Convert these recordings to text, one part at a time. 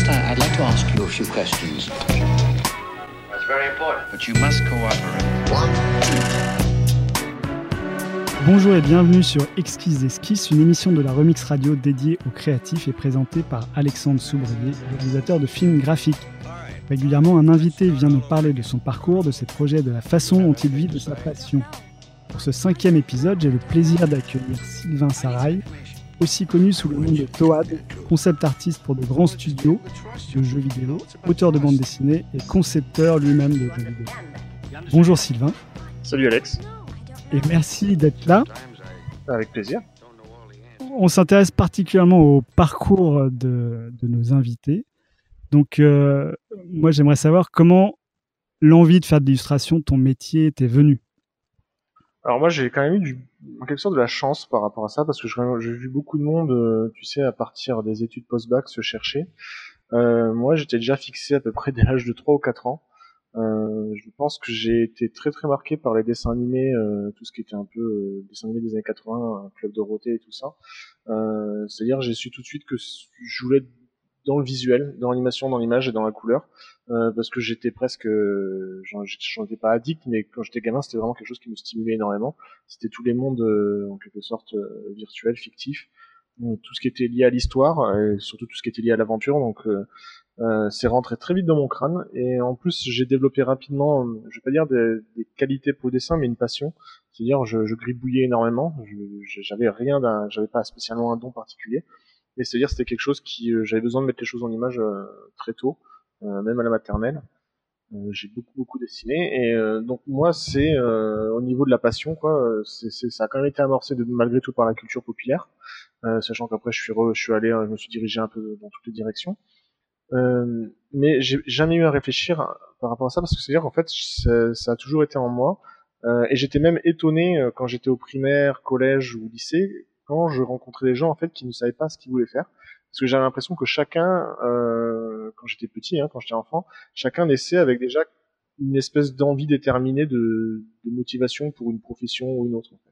First, I'd like to ask you a few questions. That's very important. But you must cooperate. Bonjour et bienvenue sur Exquise Esquisse, une émission de la Remix Radio dédiée aux créatifs et présentée par Alexandre Soubrier, réalisateur de films graphiques. Régulièrement, un invité vient nous parler de son parcours, de ses projets, de la façon dont il vit de sa passion. Pour ce cinquième épisode, j'ai le plaisir d'accueillir Sylvain Sarail, aussi connu sous le nom de Toad, concept artiste pour de grands studios de jeux vidéo, auteur de bande dessinée et concepteur lui-même de jeux vidéo. Bonjour Sylvain, Salut Alex, et merci d'être là. avec plaisir. On s'intéresse particulièrement au parcours de, de nos invités. Donc, euh, moi, j'aimerais savoir comment l'envie de faire de l'illustration, ton métier, t'est venu. Alors moi j'ai quand même eu du, en quelque sorte de la chance par rapport à ça parce que j'ai vu beaucoup de monde, euh, tu sais, à partir des études post-bac se chercher. Euh, moi j'étais déjà fixé à peu près dès l'âge de 3 ou 4 ans. Euh, je pense que j'ai été très très marqué par les dessins animés, euh, tout ce qui était un peu euh, dessins animés des années 80, un Club Dorothée et tout ça. Euh, C'est-à-dire j'ai su tout de suite que je voulais dans le visuel, dans l'animation, dans l'image et dans la couleur. Euh, parce que j'étais presque, euh, j'en étais pas addict, mais quand j'étais gamin, c'était vraiment quelque chose qui me stimulait énormément. C'était tous les mondes, euh, en quelque sorte, euh, virtuels, fictifs, Donc, tout ce qui était lié à l'histoire, et surtout tout ce qui était lié à l'aventure. Donc, euh, euh, c'est rentré très vite dans mon crâne. Et en plus, j'ai développé rapidement, euh, je vais pas dire des, des qualités pour le dessin, mais une passion. C'est-à-dire, je, je gribouillais énormément. J'avais rien, j'avais pas spécialement un don particulier. Mais c'est-à-dire, c'était quelque chose qui, euh, j'avais besoin de mettre les choses en image euh, très tôt euh, même à la maternelle. J'ai beaucoup beaucoup dessiné et donc moi c'est au niveau de la passion quoi, c'est, ça a quand même été amorcé de, malgré tout par la culture populaire, sachant qu'après je suis re- je suis allé, je me suis dirigé un peu dans toutes les directions. Euh, mais j'ai jamais eu à réfléchir par rapport à ça parce que c'est-à-dire qu'en fait ça, ça a toujours été en moi euh, et j'étais même étonné quand j'étais au primaire, collège ou lycée je rencontrais des gens en fait qui ne savaient pas ce qu'ils voulaient faire parce que j'avais l'impression que chacun, euh, quand j'étais petit, hein, quand j'étais enfant, chacun naissait avec déjà une espèce d'envie déterminée de, de motivation pour une profession ou une autre. En fait.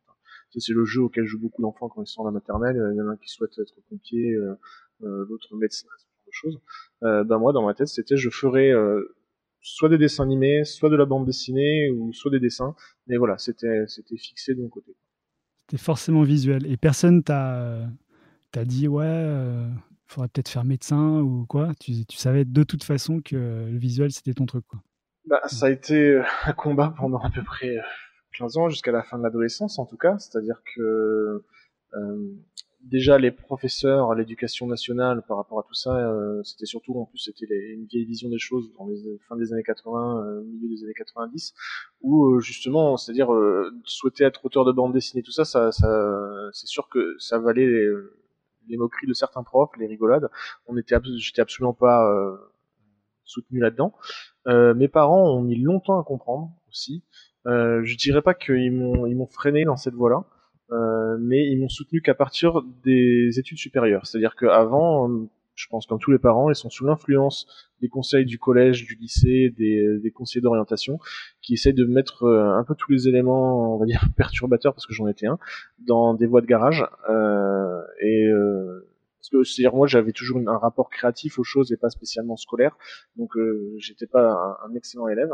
C'est le jeu auquel jouent beaucoup d'enfants quand ils sont à la maternelle. Il y en a un qui souhaite être pompier, euh, euh, l'autre médecin, ce genre de. Euh, ben moi, dans ma tête, c'était je ferais euh, soit des dessins animés, soit de la bande dessinée, ou soit des dessins. Mais voilà, c'était c'était fixé de mon côté. T'es forcément visuel. Et personne t'a t'a dit, ouais, euh, faudrait peut-être faire médecin ou quoi. Tu, tu savais de toute façon que le visuel, c'était ton truc. Quoi. Bah, ça a été euh, un combat pendant à peu près euh, 15 ans, jusqu'à la fin de l'adolescence en tout cas. C'est-à-dire que euh, déjà les professeurs à l'éducation nationale par rapport à tout ça, euh, c'était surtout en plus c'était une vieille vision des choses dans les fin des années 80, euh, milieu des années 90, où euh, justement, c'est-à-dire euh, souhaiter être auteur de bande dessinée, tout ça, ça, ça c'est sûr que ça valait les, les moqueries de certains profs, les rigolades. On était, j'étais absolument pas euh, soutenu là-dedans. Euh, mes parents ont mis longtemps à comprendre aussi. Je dirais pas qu'ils m'ont ils m'ont freiné dans cette voie-là, mais ils m'ont soutenu qu'à partir des études supérieures. C'est-à-dire qu'avant, euh, je pense comme tous les parents, ils sont sous l'influence des conseils du collège, du lycée, des, des conseillers d'orientation, qui essaient de mettre euh, un peu tous les éléments, on va dire perturbateurs, parce que j'en étais un, dans des voies de garage. Euh, et euh, parce que c'est-à-dire moi j'avais toujours un rapport créatif aux choses et pas spécialement scolaire, donc euh, j'étais pas un, un excellent élève.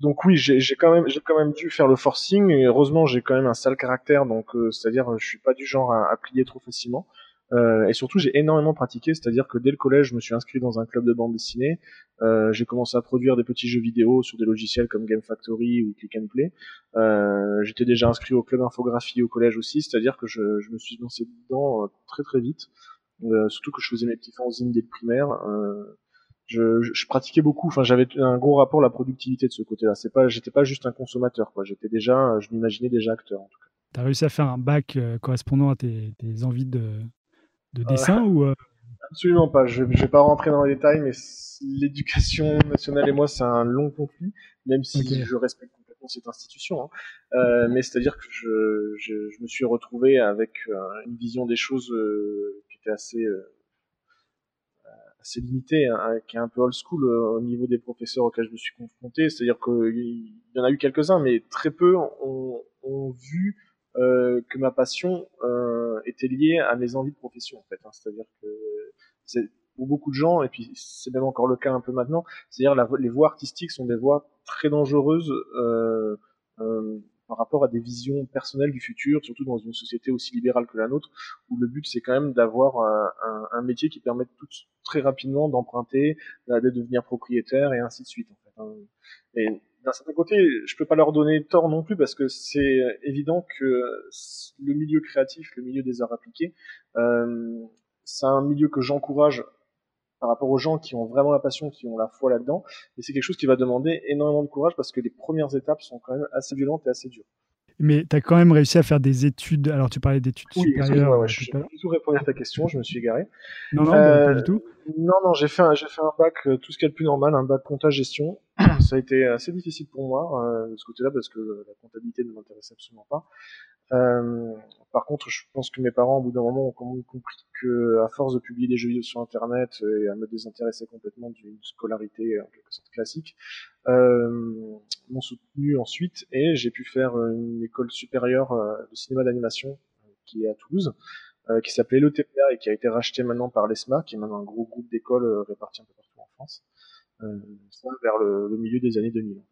Donc oui, j'ai quand même j'ai quand même dû faire le forcing. Heureusement, j'ai quand même un sale caractère, donc euh, c'est-à-dire je suis pas du genre à, à plier trop facilement. Euh, et surtout, j'ai énormément pratiqué, c'est-à-dire que dès le collège, je me suis inscrit dans un club de bande dessinée. Euh, j'ai commencé à produire des petits jeux vidéo sur des logiciels comme Game Factory ou Click and Play. Euh, J'étais déjà inscrit au club infographie au collège aussi, c'est-à-dire que je, me suis lancé dedans euh, très très vite. Euh, surtout que je faisais mes petits fanzines dès le primaire. Je, je, pratiquais beaucoup. Enfin, j'avais un gros rapport à la productivité de ce côté-là. C'est pas, j'étais pas juste un consommateur, quoi. J'étais déjà, je m'imaginais déjà acteur. En tout cas. T'as réussi à faire un bac euh, correspondant à tes, tes envies de, de dessin ou euh, Absolument pas. Je, je vais pas rentrer dans les détails, mais l'éducation nationale et moi, c'est un long conflit, même si je respecte complètement cette institution. hein. Euh, mais c'est-à-dire que je, je, je me suis retrouvé avec euh, une vision des choses euh, qui était assez euh, assez limitée, hein, qui est un peu old school euh, au niveau des professeurs auxquels je me suis confronté. C'est-à-dire qu'il y en a eu quelques-uns, mais très peu ont, ont vu euh, que ma passion euh, était liée à mes envies de profession en fait. hein. C'est-à-dire que c'est pour beaucoup de gens, et puis c'est même encore le cas un peu maintenant, c'est-à-dire les voies artistiques sont des voies très dangereuses euh, euh, par rapport à des visions personnelles du futur, surtout dans une société aussi libérale que la nôtre, où le but c'est quand même d'avoir un, un, métier qui permette tout, très rapidement d'emprunter, de devenir propriétaire et ainsi de suite. En fait. Hein. Et d'un certain côté, je peux pas leur donner tort non plus parce que c'est évident que le milieu créatif, le milieu des arts appliqués, euh, c'est un milieu que j'encourage par rapport aux gens qui ont vraiment la passion, qui ont la foi là-dedans. Et c'est quelque chose qui va demander énormément de courage parce que les premières étapes sont quand même assez violentes et assez dures. Mais tu as quand même réussi à faire des études. Alors, tu parlais d'études oui, supérieures. Ouais, je n'ai pas du tout répondu à ta question, je me suis égaré. Non, non, pas du tout. Non, non, j'ai fait, un, j'ai fait un bac, euh, tout ce qui est le plus normal, un bac compta-gestion. Ça a été assez difficile pour moi, euh, de ce côté-là, parce que la comptabilité ne m'intéressait absolument pas. Euh, par contre, je pense que mes parents, au bout d'un moment, ont quand même compris que, à force de publier des jeux vidéo sur Internet et à me désintéresser complètement d'une scolarité en quelque sorte classique, euh, m'ont soutenu ensuite et j'ai pu faire une école supérieure de cinéma d'animation qui est à Toulouse, euh, qui s'appelait l'ETPA et qui a été racheté maintenant par l'ESMA, qui est maintenant un gros groupe d'écoles euh, répartis un peu partout en France, euh, ça vers le, le, milieu des années 2000.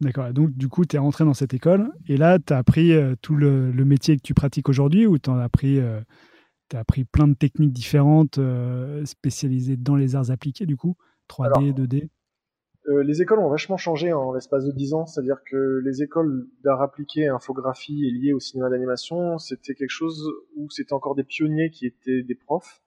D'accord, donc du coup, tu es rentré dans cette école et là, tu as appris tout le, le, métier que tu pratiques aujourd'hui ou tu as appris, as appris plein de techniques différentes spécialisées dans les arts appliqués du coup 3D, 2D euh, les écoles ont vachement changé en l'espace de 10 ans, c'est-à-dire que les écoles d'art appliqué, infographie et liées au cinéma d'animation, c'était quelque chose où c'était encore des pionniers qui étaient des profs.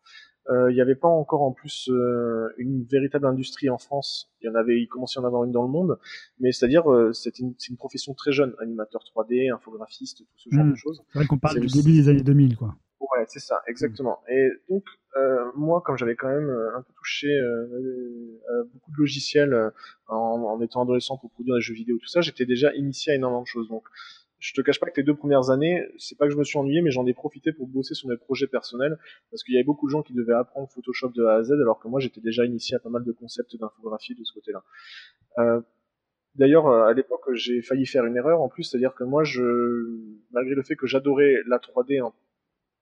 Euh, il n'y avait pas encore en plus euh, une véritable industrie en France. Il y en avait, il commençait à en avoir une dans le monde, mais c'est-à-dire c'est une, une, profession très jeune, animateur 3D, infographiste, tout ce genre mmh. de choses. C'est vrai qu'on parle du début des années 2000, quoi. Ouais, c'est ça, exactement. Et donc, euh, moi, comme j'avais quand même euh, un peu touché euh, beaucoup de logiciels euh, en, en, étant adolescent pour produire des jeux vidéo, tout ça, j'étais déjà initié à énormément de choses. Donc, je te cache pas que les deux premières années, c'est pas que je me suis ennuyé, mais j'en ai profité pour bosser sur mes projets personnels, parce qu'il y avait beaucoup de gens qui devaient apprendre Photoshop de A à Z, alors que moi, j'étais déjà initié à pas mal de concepts d'infographie de ce côté-là. Euh, D'ailleurs, à l'époque, j'ai failli faire une erreur en plus, c'est-à-dire que moi, je, malgré le fait que j'adorais la 3D en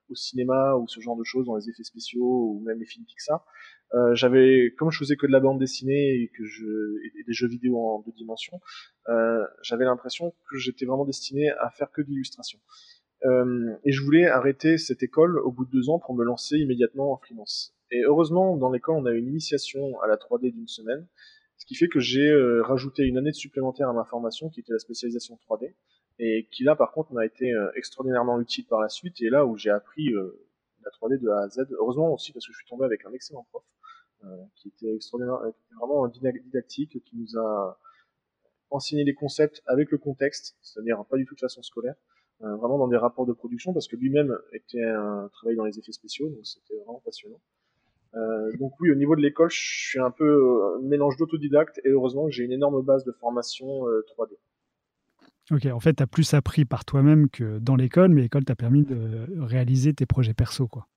au cinéma ou ce genre de choses dans les effets spéciaux ou même les films Pixar. Euh, j'avais, comme je faisais que de la bande dessinée et que je et des jeux vidéo en deux dimensions, euh, j'avais l'impression que j'étais vraiment destiné à faire que de l'illustration. Euh, et je voulais arrêter cette école au bout de deux ans pour me lancer immédiatement en freelance. Et heureusement, dans l'école, on a une initiation à la 3D d'une semaine, ce qui fait que j'ai euh, rajouté une année de supplémentaire à ma formation, qui était la spécialisation 3D et qui là par contre m'a été euh, extraordinairement utile par la suite et là où j'ai appris euh, la 3D de A à Z. Heureusement aussi parce que je suis tombé avec un excellent prof euh, qui était extraordinaire, vraiment didactique, qui nous a enseigné les concepts avec le contexte, c'est-à-dire pas du tout de façon scolaire, vraiment dans des rapports de production parce que lui-même était un travail dans les effets spéciaux, donc c'était vraiment passionnant. Donc oui, au niveau de l'école, je suis un peu mélange d'autodidacte et heureusement j'ai une énorme base de formation 3D. Ok, en fait, tu plus appris par toi-même que dans l'école, mais l'école t'a permis de réaliser tes projets perso, quoi.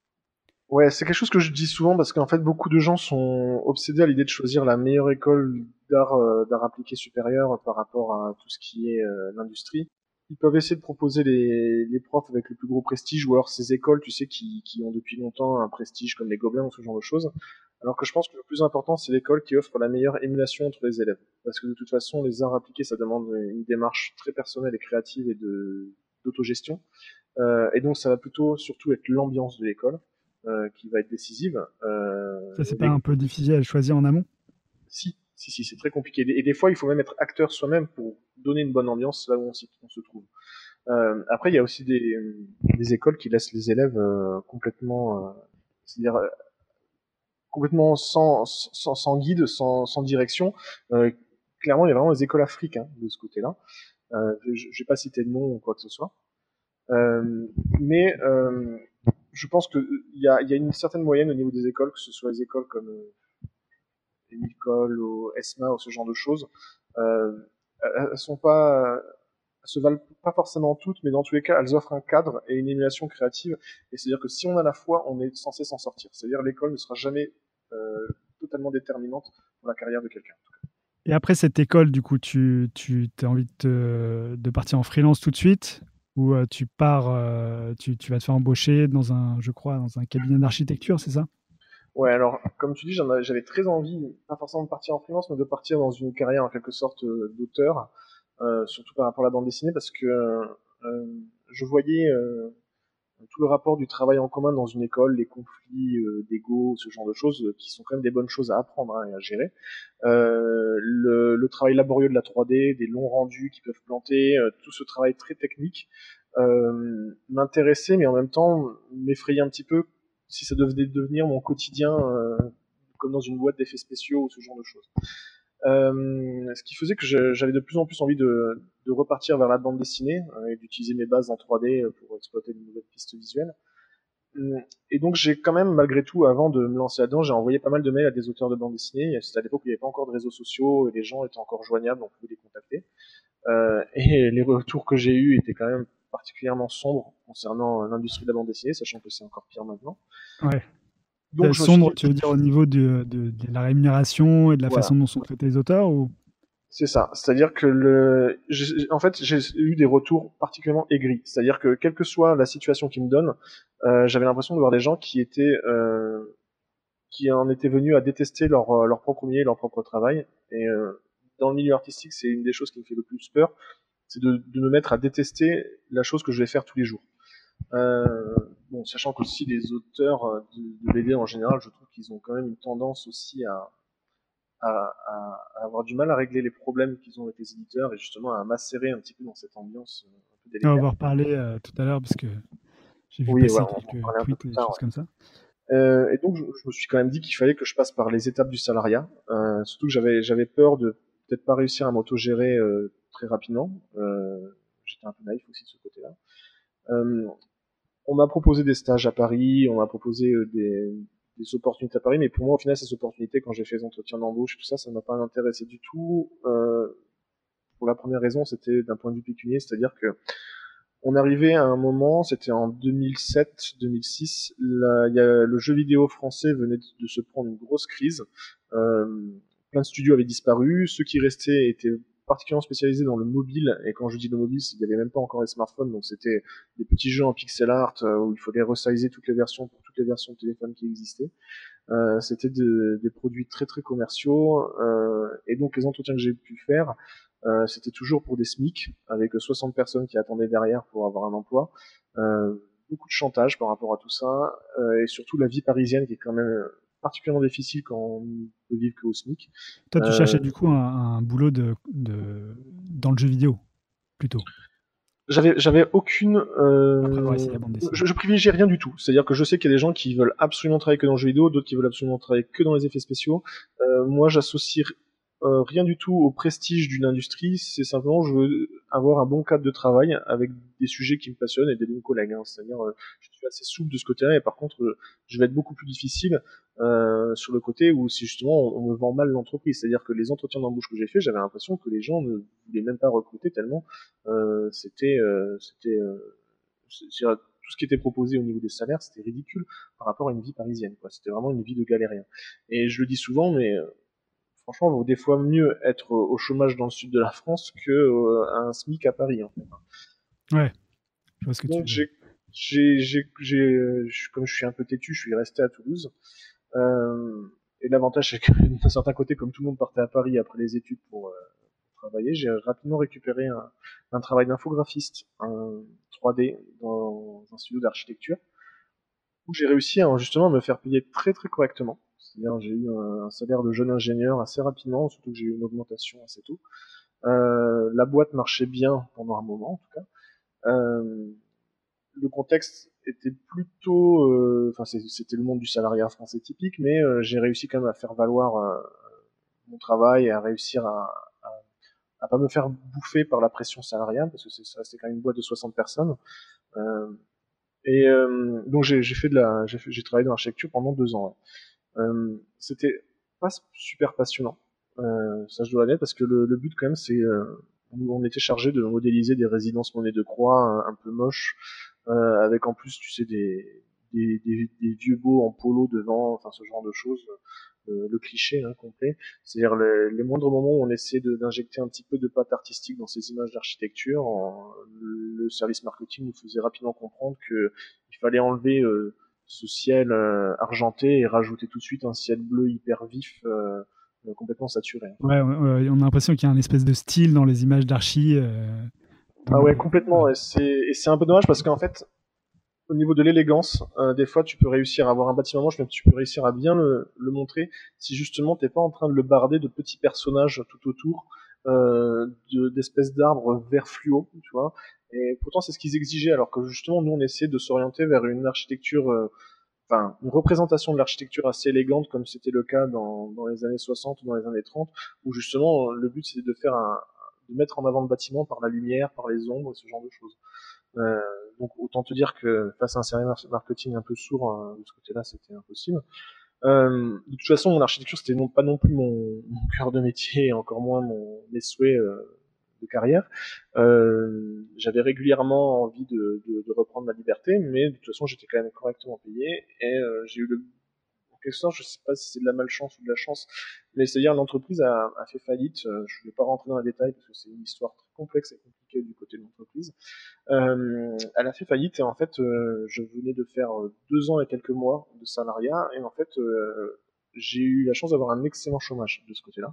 Ouais, c'est quelque chose que je dis souvent parce qu'en fait, beaucoup de gens sont obsédés à l'idée de choisir la meilleure école d'art euh, d'art appliqué supérieur par rapport à tout ce qui est euh, l'industrie. Ils peuvent essayer de proposer les, profs avec le plus gros prestige ou alors ces écoles, tu sais, qui ont depuis longtemps un prestige comme les Gobelins ou ce genre de choses. Alors que je pense que le plus important, c'est l'école qui offre la meilleure émulation entre les élèves. Parce que de toute façon, les arts appliqués, ça demande une démarche très personnelle et créative et de d'autogestion. Euh, et donc, ça va plutôt surtout être l'ambiance de l'école euh, qui va être décisive. Euh, ça, c'est pas un peu difficile à choisir en amont? Si, si, si, c'est très compliqué. Et des fois, il faut même être acteur soi-même pour donner une bonne ambiance là où on, on se trouve. Euh, après, il y a aussi des, des écoles qui laissent les élèves euh, complètement, euh, c'est-à-dire complètement sans, sans, sans guide, sans, sans direction. Euh, clairement, il y a vraiment des écoles africaines hein, de ce côté-là. Euh, je ne vais pas citer de nom ou quoi que ce soit. Euh, mais euh, je pense qu'il y a, y a une certaine moyenne au niveau des écoles, que ce soit les écoles comme euh, l'école ou ESMA ou ce genre de choses. Euh, elles sont pas se valent pas forcément toutes, mais dans tous les cas, elles offrent un cadre et une émulation créative. Et c'est-à-dire que si on a la foi, on est censé s'en sortir. C'est-à-dire l'école ne sera jamais euh, totalement déterminante pour la carrière de quelqu'un. Et après cette école, du coup, tu, tu as envie de, de, partir en freelance tout de suite ou euh, tu pars, euh, tu, tu, vas te faire embaucher dans un, je crois, dans un cabinet d'architecture, c'est ça? Ouais, alors comme tu dis, j'avais très envie, pas forcément de partir en freelance, mais de partir dans une carrière en quelque sorte d'auteur, surtout par rapport à la bande dessinée, parce que euh, je voyais euh, tout le rapport du travail en commun dans une école, les conflits euh, d'ego, ce genre de choses, euh, qui sont quand même des bonnes choses à apprendre hein, et à gérer. Euh, le, le, travail laborieux de la 3D, des longs rendus qui peuvent planter, euh, tout ce travail très technique euh, m'intéressait, mais en même temps m'effrayait un petit peu si ça devait devenir mon quotidien, comme dans une boîte d'effets spéciaux ou ce genre de choses. Euh, ce qui faisait que j'avais de plus en plus envie de, de repartir vers la bande dessinée euh, et d'utiliser mes bases en 3D pour exploiter de nouvelles pistes visuelles. Et donc j'ai quand même, malgré tout, avant de me lancer là-dedans, j'ai envoyé pas mal de mails à des auteurs de bande dessinée. C'était à l'époque où il n'y avait pas encore de réseaux sociaux et les gens étaient encore joignables, on pouvait les contacter. Euh, et les retours que j'ai eus étaient quand même particulièrement sombres concernant l'industrie de la bande dessinée, sachant que c'est encore pire maintenant. Ouais. Donc, sombre, tu veux dire au niveau de, de, de, la rémunération et de la voilà. façon dont sont traités les auteurs ou? C'est ça. C'est-à-dire que le, en fait, j'ai eu des retours particulièrement aigris. C'est-à-dire que quelle que soit la situation qu'ils me donnent, euh, j'avais l'impression de voir des gens qui étaient, euh, qui en étaient venus à détester leur, euh, leur propre milieu, leur propre travail. Et euh, dans le milieu artistique, c'est une des choses qui me fait le plus peur, c'est de, de, me mettre à détester la chose que je vais faire tous les jours. Euh, bon, sachant qu'aussi les auteurs de, de BD en général, je trouve qu'ils ont quand même une tendance aussi à, à, à, avoir du mal à régler les problèmes qu'ils ont avec les éditeurs et justement à macérer un petit peu dans cette ambiance euh, un peu délicate. On va en reparler euh, tout à l'heure parce que j'ai vu oui, passer voilà, quelques tweets et des choses ouais. comme ça. Euh, et donc je, je, me suis quand même dit qu'il fallait que je passe par les étapes du salariat, euh, surtout que j'avais j'avais peur de peut-être pas réussir à m'autogérer euh, très rapidement. Euh, J'étais un peu naïf aussi de ce côté-là. Euh, on m'a proposé des stages à Paris, on m'a proposé des, des opportunités à Paris, mais pour moi, au final, ces opportunités, quand j'ai fait les entretiens d'embauche et tout ça, ça m'a pas intéressé du tout. Euh, pour la première raison, c'était d'un point de vue pécunier, c'est-à-dire que on arrivait à un moment, c'était en 2007-2006, le jeu vidéo français venait de se prendre une grosse crise. Euh, plein de studios avaient disparu, ceux qui restaient étaient particulièrement spécialisé dans le mobile, et quand je dis le mobile, il n'y avait même pas encore les smartphones, donc c'était des petits jeux en pixel art euh, où il fallait resizer toutes les versions pour toutes les versions de téléphone qui existaient. Euh, c'était de, des produits très très commerciaux, euh, et donc les entretiens que j'ai pu faire, euh, c'était toujours pour des SMIC, avec 60 personnes qui attendaient derrière pour avoir un emploi. Euh, beaucoup de chantage par rapport à tout ça, et surtout la vie parisienne qui est quand même particulièrement difficile quand on peut vivre que au SMIC. Toi, tu euh... cherchais du coup un, un boulot de, de, dans le jeu vidéo, plutôt. J'avais j'avais aucune euh, je, je privilégiais rien du tout. C'est à dire que je sais qu'il y a des gens qui veulent absolument travailler que dans le jeu vidéo d'autres qui veulent absolument travailler que dans les effets spéciaux. Euh, moi j'associe euh, rien du tout au prestige d'une industrie, c'est simplement je veux avoir un bon cadre de travail avec des sujets qui me passionnent et des bons collègues. Hein. C'est-à-dire, euh, je suis assez souple de ce côté-là et par contre, euh, je vais être beaucoup plus difficile euh, sur le côté où si justement on, me vend mal l'entreprise. C'est-à-dire que les entretiens d'embauche que j'ai fait, j'avais l'impression que les gens ne voulaient même pas recruter tellement c'était c'était tout ce qui était proposé au niveau des salaires, c'était ridicule par rapport à une vie parisienne. C'était vraiment une vie de galérien. Et je le dis souvent, mais franchement, vaut des fois mieux être au chômage dans le sud de la France que euh, un SMIC à Paris, en fait. Ouais. Je vois ce que Donc, tu j'ai, j'ai, j'ai, j'ai, comme je suis un peu têtu, je suis resté à Toulouse. Euh, et l'avantage, c'est que d'un certain côté, comme tout le monde partait à Paris après les études pour, euh, travailler, j'ai rapidement récupéré un, un travail d'infographiste, un 3D dans un studio d'architecture, où j'ai réussi à justement me faire payer très très correctement. C'est-à-dire j'ai eu un, salaire de jeune ingénieur assez rapidement, surtout que j'ai eu une augmentation assez tôt. Euh, la boîte marchait bien pendant un moment en tout cas. Euh, le contexte était plutôt, euh, enfin c'était le monde du salariat français typique, mais euh, j'ai réussi quand même à faire valoir euh, mon travail et à réussir à, à, pas me faire bouffer par la pression salariale parce que c'est quand même une boîte de 60 personnes. et donc j'ai fait de la, j'ai travaillé dans l'architecture pendant deux ans. Euh, c'était pas super passionnant, euh, ça je dois l'admettre, parce que le, le but quand même c'est euh, on était chargé de modéliser des résidences monnaie de croix un, un peu moches, euh, avec en plus, tu sais, des, des, des, vieux beaux en polo devant, enfin ce genre de choses, euh, le cliché hein, complet. C'est-à-dire les, les, moindres moments où on essaie d'injecter un petit peu de pâte artistique dans ces images d'architecture, le service marketing nous faisait rapidement comprendre que il fallait enlever euh, ce ciel argenté et rajouter tout de suite un ciel bleu hyper vif complètement saturé. Ouais, on a l'impression qu'il y a un espèce de style dans les images d'archi. ah ouais, complètement. Et c'est un peu dommage parce qu'en fait, au niveau de l'élégance, euh, des fois tu peux réussir à avoir un bâtiment moche, mais tu peux réussir à bien le, montrer si justement t'es pas en train de le barder de petits personnages tout autour, euh, d'espèces d'arbres vert fluo, tu vois. Et pourtant c'est ce qu'ils exigeaient, alors que justement nous on essaie de s'orienter vers une architecture, euh, enfin une représentation de l'architecture assez élégante comme c'était le cas dans, dans les années 60 ou dans les années 30, où justement le but c'était de faire un, de mettre en avant le bâtiment par la lumière, par les ombres, ce genre de choses. Euh, donc autant te dire que face à un service marketing un peu sourd euh, de ce côté-là, c'était impossible. Euh, de toute façon, mon architecture, c'était non, pas non plus mon, cœur de métier, encore moins mes souhaits euh, de carrière. Euh, J'avais régulièrement envie de, de, de, reprendre ma liberté, mais de toute façon, j'étais quand même correctement payé, et euh, j'ai eu le quelque sorte, je sais pas si c'est de la malchance ou de la chance, mais c'est-à-dire l'entreprise a, a, fait faillite. Euh, je ne vais pas rentrer dans les détails parce que c'est une histoire très complexe et compliquée du côté de l'entreprise. Euh, elle a fait faillite et en fait, euh, je venais de faire euh, deux ans et quelques mois de salariat et en fait, euh, j'ai eu la chance d'avoir un excellent chômage de ce côté-là,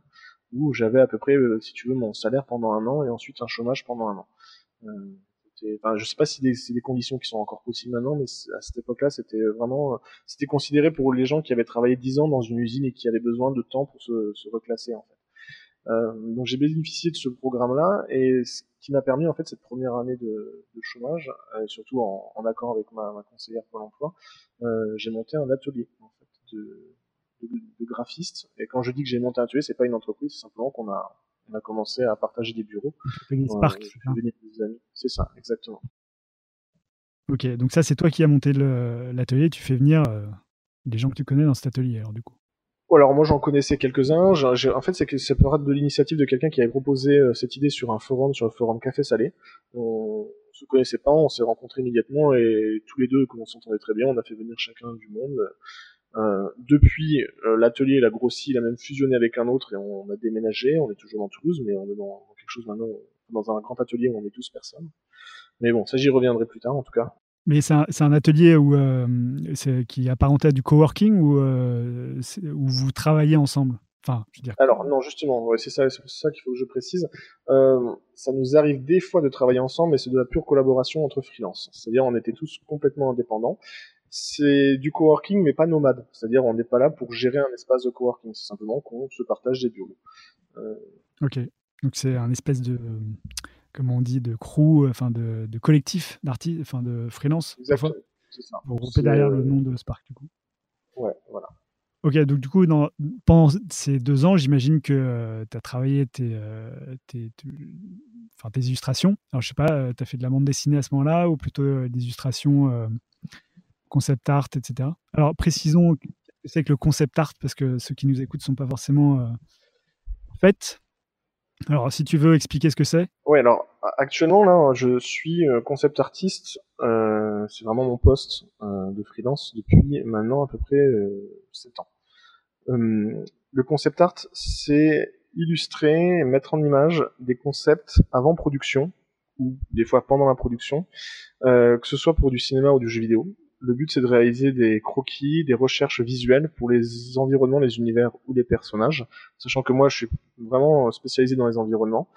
où j'avais à peu près, si tu veux, mon salaire pendant un an et ensuite un chômage pendant un an. Enfin, je sais pas si c'est des conditions qui sont encore possibles maintenant, mais à cette époque-là, c'était vraiment, euh, c'était considéré pour les gens qui avaient travaillé 10 ans dans une usine et qui avaient besoin de temps pour se, se reclasser en fait. Euh, donc j'ai bénéficié de ce programme-là et ce qui m'a permis en fait cette première année de, de chômage, euh, surtout en, en, accord avec ma, ma conseillère pour l'emploi, euh, j'ai monté un atelier en fait de, de, de, graphiste. Et quand je dis que j'ai monté un atelier, c'est pas une entreprise, c'est simplement qu'on a on a commencé à partager des bureaux. Spark. c'est ça, exactement. Ok, donc ça c'est toi qui as monté l'atelier, tu fais venir euh, des gens que tu connais dans cet atelier alors du coup. Alors moi j'en connaissais quelques-uns. En fait c'est que ça peut être de l'initiative de quelqu'un qui avait proposé euh, cette idée sur un forum, sur le forum Café Salé. On se connaissait pas, on s'est rencontrés immédiatement et tous les deux, comme on s'entendait très bien, on a fait venir chacun du monde. Euh, depuis, euh, l'atelier a grossi, il a même fusionné avec un autre et on, a déménagé. On est toujours dans Toulouse, mais on est dans, quelque chose maintenant, dans un grand atelier où on est 12 personnes. Mais bon, ça j'y reviendrai plus tard en tout cas. Mais c'est un, un, atelier où, euh, qui est apparenté à du coworking ou où vous travaillez ensemble? Enfin, je veux dire... Alors non, justement, ouais, c'est ça, c'est ça qu'il faut que je précise. Euh, ça nous arrive des fois de travailler ensemble, mais c'est de la pure collaboration entre freelance. C'est-à-dire, on était tous complètement indépendants c'est du coworking mais pas nomade. C'est-à-dire on n'est pas là pour gérer un espace de coworking, c'est simplement qu'on se partage des bureaux. Euh... Ok, donc c'est un espèce de, comment on dit, de crew, enfin de, de collectif d'artistes, enfin de freelance. Exactement, c'est ça. Vous groupez derrière le nom de Spark du coup. Ouais, voilà. Ok, donc du coup, dans, pendant ces deux ans, j'imagine que euh, tu as travaillé tes, euh, tes illustrations. Alors, je sais pas, euh, tu as fait de la bande dessinée à ce moment-là ou plutôt des illustrations concept art, etc. Alors précisons c'est que le concept art, parce que ceux qui nous écoutent ne sont pas forcément euh, faits. Alors si tu veux expliquer ce que c'est. Oui, alors actuellement là, je suis euh, concept artiste. Euh, c'est vraiment mon poste de freelance depuis maintenant à peu près 7 ans. le concept art, c'est illustrer, mettre en image des concepts avant production ou des fois pendant la production, que ce soit pour du cinéma ou du jeu vidéo le but c'est de réaliser des croquis, des recherches visuelles pour les environnements, les univers ou les personnages, sachant que moi je suis vraiment spécialisé dans les environnements.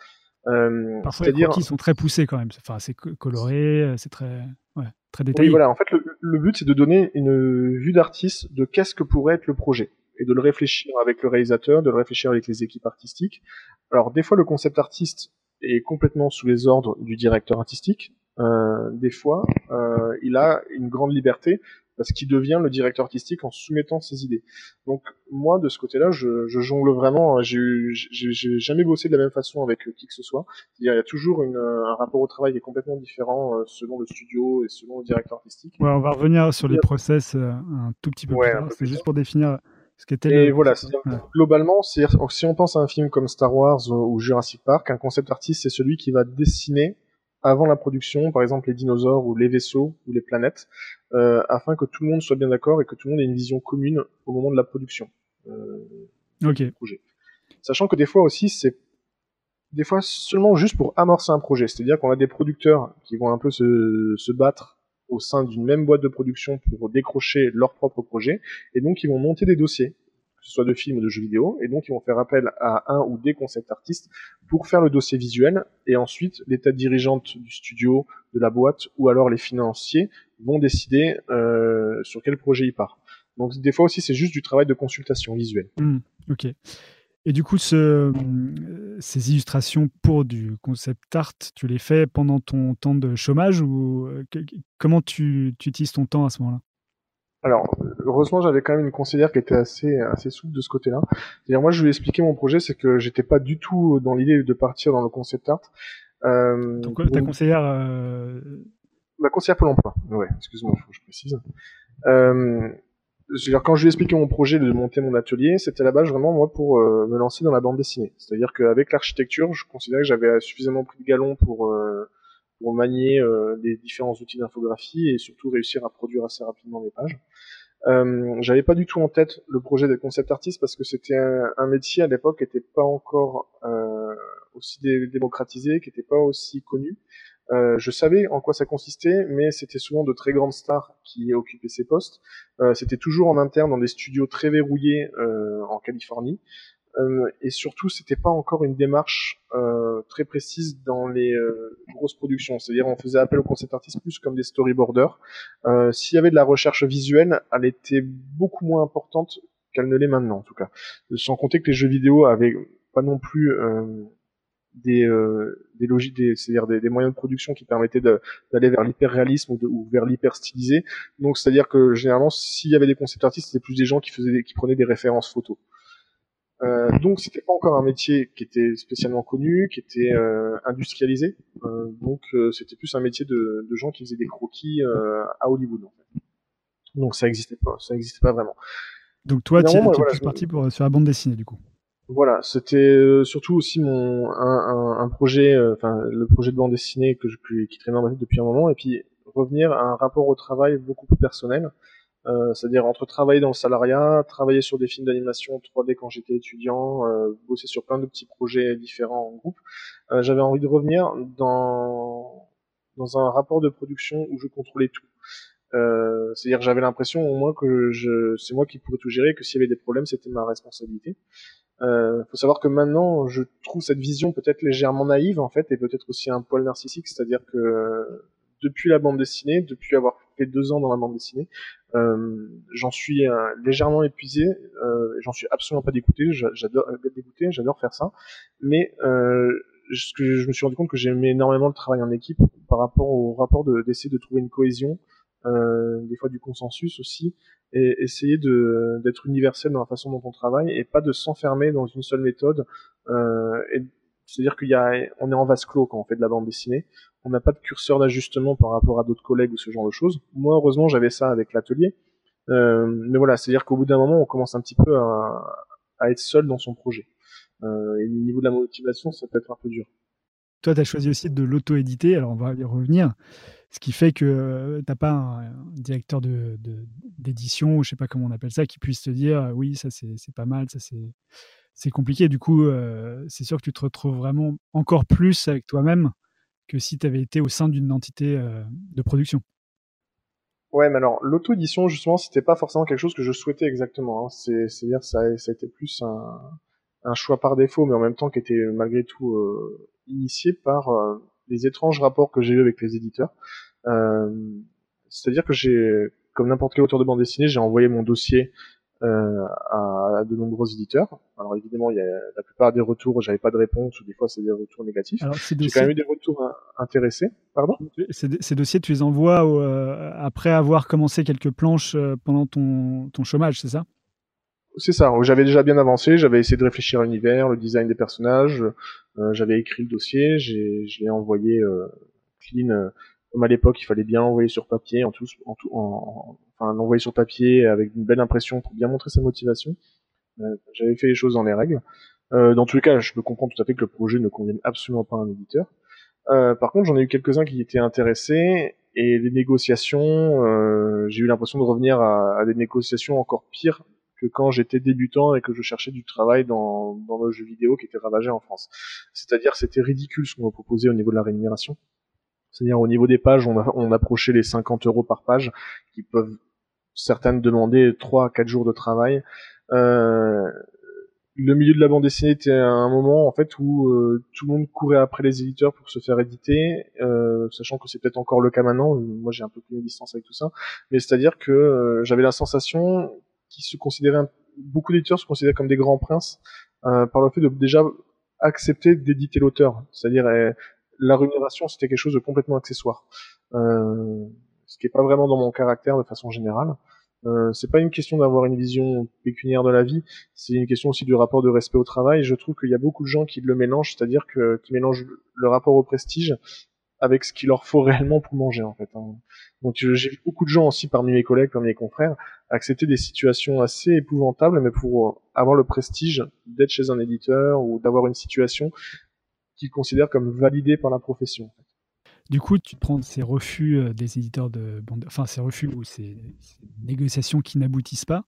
Euh, Parfois les croquis sont très poussés quand même, enfin c'est coloré, euh, c'est très, ouais, très détaillé. Oui, voilà, en fait le, le but c'est de donner une vue d'artiste de qu'est-ce que pourrait être le projet et de le réfléchir avec le réalisateur, de le réfléchir avec les équipes artistiques. Alors des fois le concept artiste est complètement sous les ordres du directeur artistique, euh, des fois, euh, il a une grande liberté parce qu'il devient le directeur artistique en soumettant ses idées. Donc moi, de ce côté-là, je, je, jongle vraiment. Hein. J'ai jamais bossé de la même façon avec qui que ce soit. Il y a toujours une, un rapport au travail qui est complètement différent euh, selon le studio et selon le directeur artistique. Ouais, on va revenir sur les process euh, un tout petit peu plus tard. C'est juste pour définir ce qu'était. Et le... voilà, ouais. globalement, si on pense à un film comme Star Wars ou Jurassic Park, un concept artiste, c'est celui qui va dessiner avant la production, par exemple les dinosaures ou les vaisseaux ou les planètes, euh, afin que tout le monde soit bien d'accord et que tout le monde ait une vision commune au moment de la production euh, du projet. Sachant que des fois aussi, c'est des fois seulement juste pour amorcer un projet, c'est-à-dire qu'on a des producteurs qui vont un peu se, se battre au sein d'une même boîte de production pour décrocher leur propre projet, et donc ils vont monter des dossiers, que ce soit de films ou de jeux vidéo, et donc ils vont faire appel à un ou des concept artistes pour faire le dossier visuel, et ensuite l'état dirigeante du studio, de la boîte, ou alors les financiers vont décider euh, sur quel projet ils partent. Donc des fois aussi c'est juste du travail de consultation visuelle. Hmm, ok. Et du coup, euh, ces illustrations pour du concept art, tu les fais pendant ton temps de chômage ou euh, comment tu, tu, utilises ton temps à ce moment-là? Alors, heureusement, j'avais quand même une conseillère qui était assez, assez souple de ce côté-là. C'est-à-dire, moi, je lui ai expliqué mon projet, c'est que j'étais pas du tout dans l'idée de partir dans le concept art. Euh, donc, ta conseillère euh... Ma conseillère pour l'emploi, ouais, excuse-moi, faut que je précise. Euh, dire quand je lui ai expliqué mon projet de monter mon atelier, c'était à la base vraiment moi pour euh, me lancer dans la bande dessinée. C'est-à-dire qu'avec l'architecture, je considérais que j'avais suffisamment pris de galon pour euh, pour manier euh, les différents outils d'infographie et surtout réussir à produire assez rapidement mes pages. Euh, j'avais pas du tout en tête le projet des concept artiste parce que c'était un, métier à l'époque qui n'était pas encore aussi démocratisé, qui n'était pas aussi connu. Euh, je savais en quoi ça consistait, mais c'était souvent de très grandes stars qui occupaient ces postes. Euh, c'était toujours en interne dans des studios très verrouillés euh, en Californie. Euh, et surtout, c'était pas encore une démarche euh, très précise dans les grosses productions. C'est-à-dire, on faisait appel aux concept artistes plus comme des storyboarders. S'il y avait de la recherche visuelle, elle était beaucoup moins importante qu'elle ne l'est maintenant, en tout cas. Sans compter que les jeux vidéo avaient pas non plus des euh, des logiques des c'est-à-dire des, moyens de production qui permettaient d'aller vers l'hyper-réalisme ou, vers l'hyper-stylisé. Donc c'est-à-dire que généralement s'il y avait des concept artistes, c'était plus des gens qui faisaient qui prenaient des références photos. Euh, donc c'était pas encore un métier qui était spécialement connu, qui était euh, industrialisé. Euh, donc euh, c'était plus un métier de, de, gens qui faisaient des croquis euh, à Hollywood. En fait. Donc ça existait pas, ça existait pas vraiment. Donc toi, tu es voilà, plus parti pour sur la bande dessinée du coup. Voilà, c'était surtout aussi mon un, un, un projet, euh, enfin le projet de bande dessinée que je, qui traînait dans ma tête depuis un moment, et puis revenir à un rapport au travail beaucoup plus personnel, euh, c'est-à-dire entre travailler dans le salariat, travailler sur des films d'animation 3D quand j'étais étudiant, euh, bosser sur plein de petits projets différents en groupe. Euh, j'avais envie de revenir dans dans un rapport de production où je contrôlais tout. Euh, c'est-à-dire j'avais l'impression au moins que je, c'est moi qui pourrais tout gérer, que s'il y avait des problèmes, c'était ma responsabilité. Euh, faut savoir que maintenant, je trouve cette vision peut-être légèrement naïve en fait, et peut-être aussi un poil narcissique, c'est-à-dire que depuis la bande dessinée, depuis avoir fait deux ans dans la bande dessinée, euh, j'en suis euh, légèrement épuisé. Euh, j'en suis absolument pas dégoûté. J'adore dégoûté, j'adore faire ça, mais ce que je me suis rendu compte que j'aimais énormément le travail en équipe par rapport au rapport d'essayer de, trouver une cohésion, des fois du consensus aussi, et essayer d'être universel dans la façon dont on travaille et pas de s'enfermer dans une seule méthode. Euh, c'est-à-dire qu'il y a, on est en vase clos quand on fait de la bande dessinée. On n'a pas de curseur d'ajustement par rapport à d'autres collègues ou ce genre de choses. Moi, heureusement, j'avais ça avec l'atelier. Euh, mais voilà, c'est-à-dire qu'au bout d'un moment, on commence un petit peu à, être seul dans son projet. Euh, et au niveau de la motivation, ça peut être un peu dur. Toi, tu as choisi aussi de l'auto-éditer, alors on va y revenir. Ce qui fait que euh, tu pas un, directeur d'édition, de, ou je sais pas comment on appelle ça, qui puisse te dire oui, ça c'est pas mal, ça c'est compliqué. Du coup, euh, c'est sûr que tu te retrouves vraiment encore plus avec toi-même que si tu avais été au sein d'une entité de production. Ouais, mais alors l'auto-édition, justement, c'était pas forcément quelque chose que je souhaitais exactement. Hein. C'est-à-dire ça, ça a été plus un, choix par défaut, mais en même temps qui était malgré tout euh, initié par les étranges rapports que j'ai eu avec les éditeurs. Euh, C'est-à-dire que j'ai, comme n'importe quel auteur de bande dessinée, j'ai envoyé mon dossier euh, à, de nombreux éditeurs. Alors évidemment, il y a la plupart des retours, j'avais pas de réponse ou des fois c'est des retours négatifs. J'ai quand même eu des retours intéressés. Pardon? Ces, ces, dossiers, tu les envoies euh, après avoir commencé quelques planches euh, pendant ton, ton chômage, c'est ça? C'est ça, j'avais déjà bien avancé, j'avais essayé de réfléchir à l'univers, le design des personnages, euh, j'avais écrit le dossier, j'ai, je l'ai envoyé euh, clean, euh, comme à l'époque il fallait bien envoyer sur papier, en tout, en tout, en, enfin l'envoyer sur papier avec une belle impression pour bien montrer sa motivation. Euh, j'avais fait les choses dans les règles. dans tous les cas, je me comprends tout à fait que le projet ne convienne absolument pas à un éditeur. par contre, j'en ai eu quelques-uns qui étaient intéressés et les négociations, j'ai eu l'impression de revenir à, des négociations encore pires que quand j'étais débutant et que je cherchais du travail dans, dans le jeu vidéo qui était ravagé en France. C'est-à-dire c'était ridicule ce qu'on me proposait au niveau de la rémunération. C'est-à-dire au niveau des pages, on approchait les 50 euros par page, qui peuvent certaines demander 3 à 4 jours de travail. Euh, le milieu de la bande dessinée était un moment en fait où euh, tout le monde courait après les éditeurs pour se faire éditer, euh, sachant que c'est peut-être encore le cas maintenant. Moi, j'ai un peu plus de distance avec tout ça, mais c'est-à-dire que euh, j'avais la sensation qu'ils se considéraient, beaucoup d'éditeurs se considéraient comme des grands princes par le fait de déjà accepter d'éditer l'auteur, c'est-à-dire la rémunération c'était quelque chose de complètement accessoire, ce qui est pas vraiment dans mon caractère de façon générale. Euh, c'est pas une question d'avoir une vision pécuniaire de la vie, c'est une question aussi du rapport de respect au travail. Je trouve qu'il y a beaucoup de gens qui le mélangent, c'est-à-dire que qui mélangent le rapport au prestige avec ce qu'il leur faut réellement pour manger en fait. Hein. Donc j'ai vu beaucoup de gens aussi parmi mes collègues, parmi mes confrères, accepter des situations assez épouvantables, mais pour avoir le prestige d'être chez un éditeur ou d'avoir une situation qu'ils considèrent comme validée par la profession. Du coup, tu te prends ces refus euh, des éditeurs de bande, enfin ces refus ou ces, négociations qui n'aboutissent pas.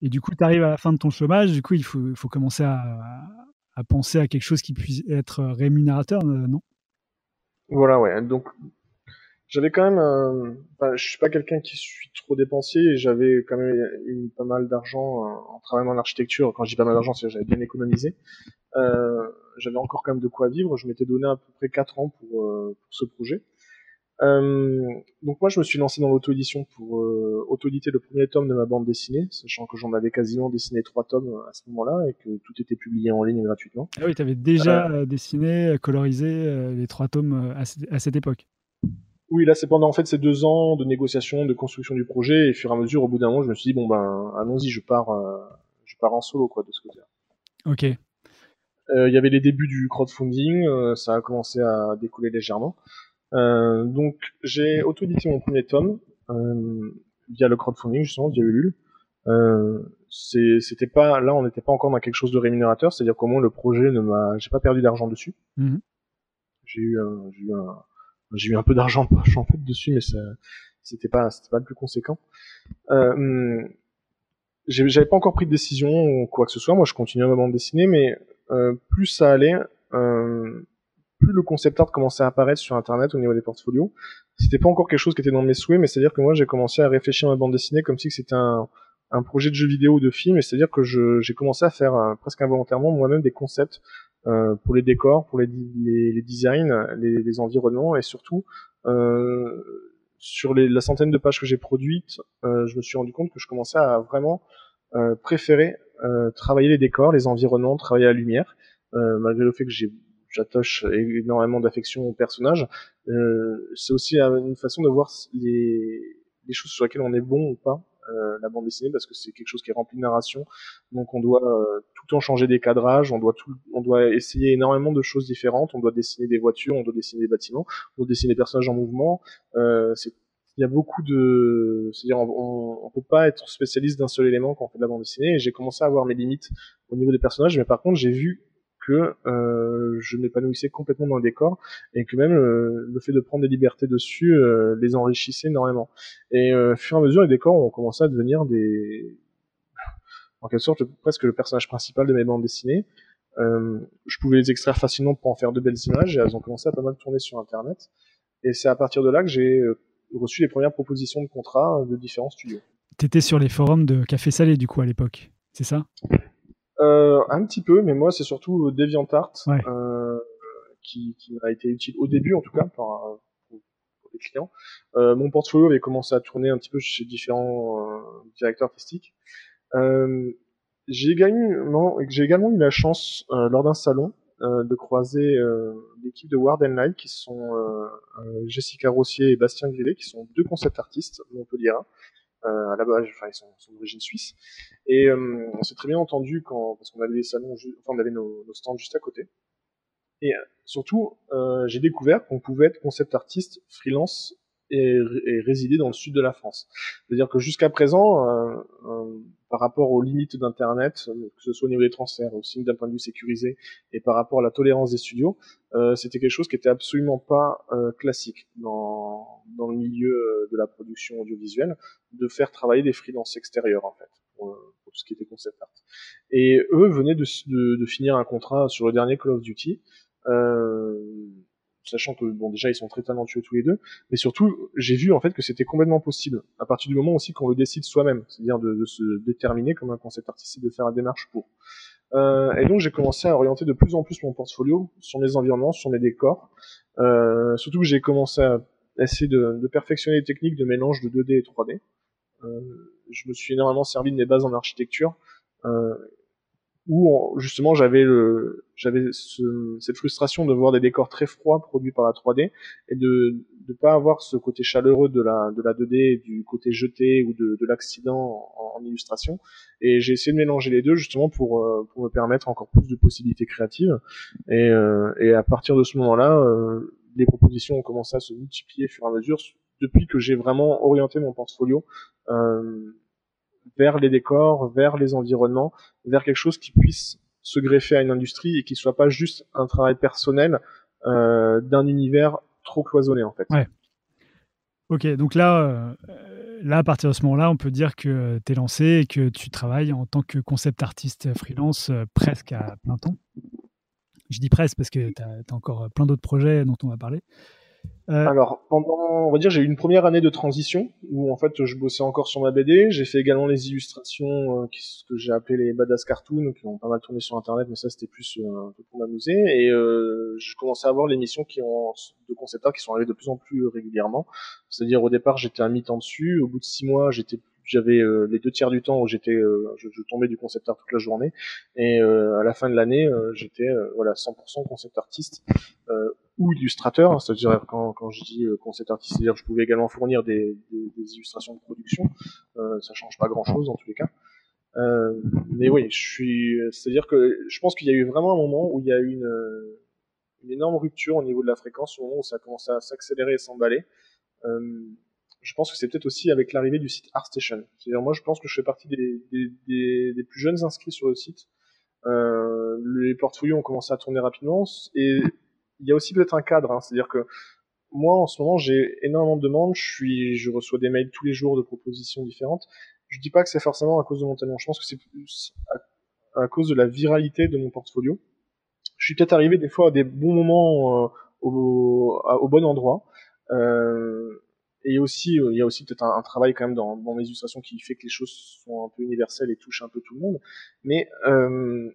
Et du coup, tu arrives à la fin de ton chômage, du coup, il faut, faut commencer à, penser à quelque chose qui puisse être rémunérateur, euh, non? Voilà, ouais. Donc, j'avais quand même, un... enfin, je suis pas quelqu'un qui suis trop dépensier j'avais quand même eu pas mal d'argent euh, en travaillant dans l'architecture. Quand je dis pas mal d'argent, c'est que j'avais bien économisé. Euh, j'avais encore quand même de quoi vivre. Je m'étais donné à peu près 4 ans pour, euh, pour ce projet. Euh, donc moi je me suis lancé dans l'auto-édition pour euh, auto-éditer le premier tome de ma bande dessinée, sachant que j'en avais quasiment dessiné trois tomes à ce moment-là et que tout était publié en ligne gratuitement. Ah oui, tu avais déjà dessiné, colorisé les trois tomes à, à cette époque. Oui, là c'est pendant en fait ces deux ans de négociation, de construction du projet et fur et à mesure, au bout d'un moment, je me suis dit bon ben allons-y, je pars, je pars en solo quoi de ce côté-là. Ok. Euh, il y avait les débuts du crowdfunding, euh, ça a commencé à décoller légèrement. Euh, donc j'ai auto-édité mon premier tome via le crowdfunding justement via Ulule. c'était pas là on n'était pas encore dans quelque chose de rémunérateur, c'est-à-dire qu'au moins le projet ne m'a j'ai pas perdu d'argent dessus. Mmh. J'ai eu j'ai eu eu un peu d'argent poche en fait dessus, mais c'était pas c'était pas le plus conséquent. Euh, j'avais pas encore pris de décision ou quoi que ce soit. Moi, je continuais à me dessinée, mais euh, plus ça allait, euh, plus le concept art commençait à apparaître sur Internet au niveau des portfolios. C'était pas encore quelque chose qui était dans mes souhaits, mais c'est-à-dire que moi j'ai commencé à réfléchir à ma bande dessinée comme si c'était un, projet de jeu vidéo ou de film, et c'est-à-dire que j'ai commencé à faire euh, presque involontairement moi-même des concepts euh, pour les décors, pour les, les, les designs, les, les, environnements, et surtout euh, sur la centaine de pages que j'ai produites, je me suis rendu compte que je commençais à vraiment préférer euh, travailler les décors, les environnements, travailler la lumière, euh, malgré le fait que j'ai j'attache énormément d'affection au personnage. Euh, c'est aussi une façon de voir les, les, choses sur lesquelles on est bon ou pas, euh, la bande dessinée, parce que c'est quelque chose qui est rempli de narration. Donc on doit euh, tout le temps changer des cadrages, on doit tout, on doit essayer énormément de choses différentes. On doit dessiner des voitures, on doit dessiner des bâtiments, on doit dessiner des personnages en mouvement. Euh, c'est il y a beaucoup de, c'est-à-dire on, on, peut pas être spécialiste d'un seul élément quand on fait de la bande dessinée. Et j'ai commencé à avoir mes limites au niveau des personnages, mais par contre j'ai vu que euh, je m'épanouissais complètement dans le décor et que même euh, le fait de prendre des libertés dessus euh, les enrichissait énormément. Et euh, au fur et à mesure, les décors ont commencé à devenir des, en quelque sorte, presque le personnage principal de mes bandes dessinées. Euh, je pouvais les extraire facilement pour en faire de belles images et elles ont commencé à pas mal tourner sur Internet. Et c'est à partir de là que j'ai reçu les premières propositions de contrat de différents studios. T'étais sur les forums de Café Salé du coup à l'époque, c'est ça? Euh, Un petit peu, mais moi c'est surtout DeviantArt euh, qui, qui m'a été utile au début en tout cas pour, les clients. Euh, mon portfolio avait commencé à tourner un petit peu chez différents euh, directeurs artistiques. Euh, j'ai également, également eu la chance lors d'un salon euh, de croiser euh, l'équipe de Ward and Light, qui sont euh, Jessica Rossier et Bastien Grillet, qui sont deux concept artistes Montpellier. Euh, à la base, enfin ils sont, sont d'origine suisse. Et on s'est très bien entendu quand, parce qu'on avait des salons, enfin on avait nos, nos, stands juste à côté. Et surtout, euh, j'ai découvert qu'on pouvait être concept artiste freelance et, et, résider dans le sud de la France. C'est-à-dire que jusqu'à présent, euh, par rapport aux limites d'Internet, euh, que ce soit au niveau des transferts, aussi d'un point de vue sécurisé, et par rapport à la tolérance des studios, euh, c'était quelque chose qui était absolument pas euh, classique dans, dans le milieu euh, de la production audiovisuelle, de faire travailler des freelances extérieurs en fait, pour, pour, tout ce qui était concept art. Et eux venaient de, de, de, finir un contrat sur le dernier Call of Duty. Euh, sachant que bon déjà ils sont très talentueux tous les deux, mais surtout j'ai vu en fait que c'était complètement possible à partir du moment aussi qu'on le décide soi-même, c'est-à-dire de, de, se déterminer comme un concept artistique, de faire la démarche pour. Euh, et donc j'ai commencé à orienter de plus en plus mon portfolio sur mes environnements, sur mes décors. Euh, surtout que j'ai commencé à essayer de, perfectionner les techniques de mélange de 2D et 3D. Euh, je me suis énormément servi de mes bases en architecture. Où justement j'avais le j'avais ce, cette frustration de voir des décors très froids produits par la 3D et de ne pas avoir ce côté chaleureux de la de la 2D du côté jeté ou de, de l'accident en, en, illustration. Et j'ai essayé de mélanger les deux justement pour euh, pour me permettre encore plus de possibilités créatives. Et euh, et à partir de ce moment-là euh, les propositions ont commencé à se multiplier au fur et à mesure depuis que j'ai vraiment orienté mon portfolio euh, vers les décors, vers les environnements, vers quelque chose qui puisse se greffer à une industrie et qui soit pas juste un travail personnel euh, d'un univers trop cloisonné en fait. Ouais. Ok, donc là, euh, là, à partir de ce moment-là, on peut dire que tu es lancé et que tu travailles en tant que concept artiste freelance euh, presque à plein temps. Je dis presque parce que tu as, as, encore plein d'autres projets dont on va parler. Euh... Alors, pendant, on va dire, j'ai eu une première année de transition où en fait je bossais encore sur ma BD. J'ai fait également les illustrations euh, qui, ce que j'ai appelé les badass cartoons, qui ont pas mal tourné sur internet, mais ça c'était plus euh, un pour m'amuser. Et euh, je commençais à voir les missions qui ont de concept art qui sont arrivées de plus en plus régulièrement. C'est-à-dire au départ j'étais à mi-temps dessus, au bout de six mois j'étais j'avais euh, les deux tiers du temps où j'étais euh, je, je, tombais du concept art toute la journée et euh, à la fin de l'année j'étais voilà 100% concept artiste ou illustrateur, hein, c'est-à-dire quand, quand je dis concept artiste, c'est-à-dire je pouvais également fournir des, des, des illustrations de production, euh, ça change pas grand-chose dans tous les cas. Euh, mais oui, je suis, c'est-à-dire que je pense qu'il y a eu vraiment un moment où il y a eu une, une énorme rupture au niveau de la fréquence, au moment où ça a commencé à s'accélérer et s'emballer. Euh, je pense que c'est peut-être aussi avec l'arrivée du site ArtStation. C'est-à-dire moi je pense que je fais partie des, des, des, des plus jeunes inscrits sur le site. Euh, les portfolios ont commencé à tourner rapidement et il y a aussi peut-être un cadre, hein, c'est-à-dire que moi en ce moment j'ai énormément de demandes, je suis, je reçois des mails tous les jours de propositions différentes. Je dis pas que c'est forcément à cause de mon talent, je pense que c'est plus à, cause de la viralité de mon portfolio. Je suis peut-être arrivé des fois à des bons moments euh, au, bon endroit. Euh, et aussi, il y a aussi peut-être un, travail quand même dans, dans mes illustrations qui fait que les choses sont un peu universelles et touchent un peu tout le monde. Mais euh,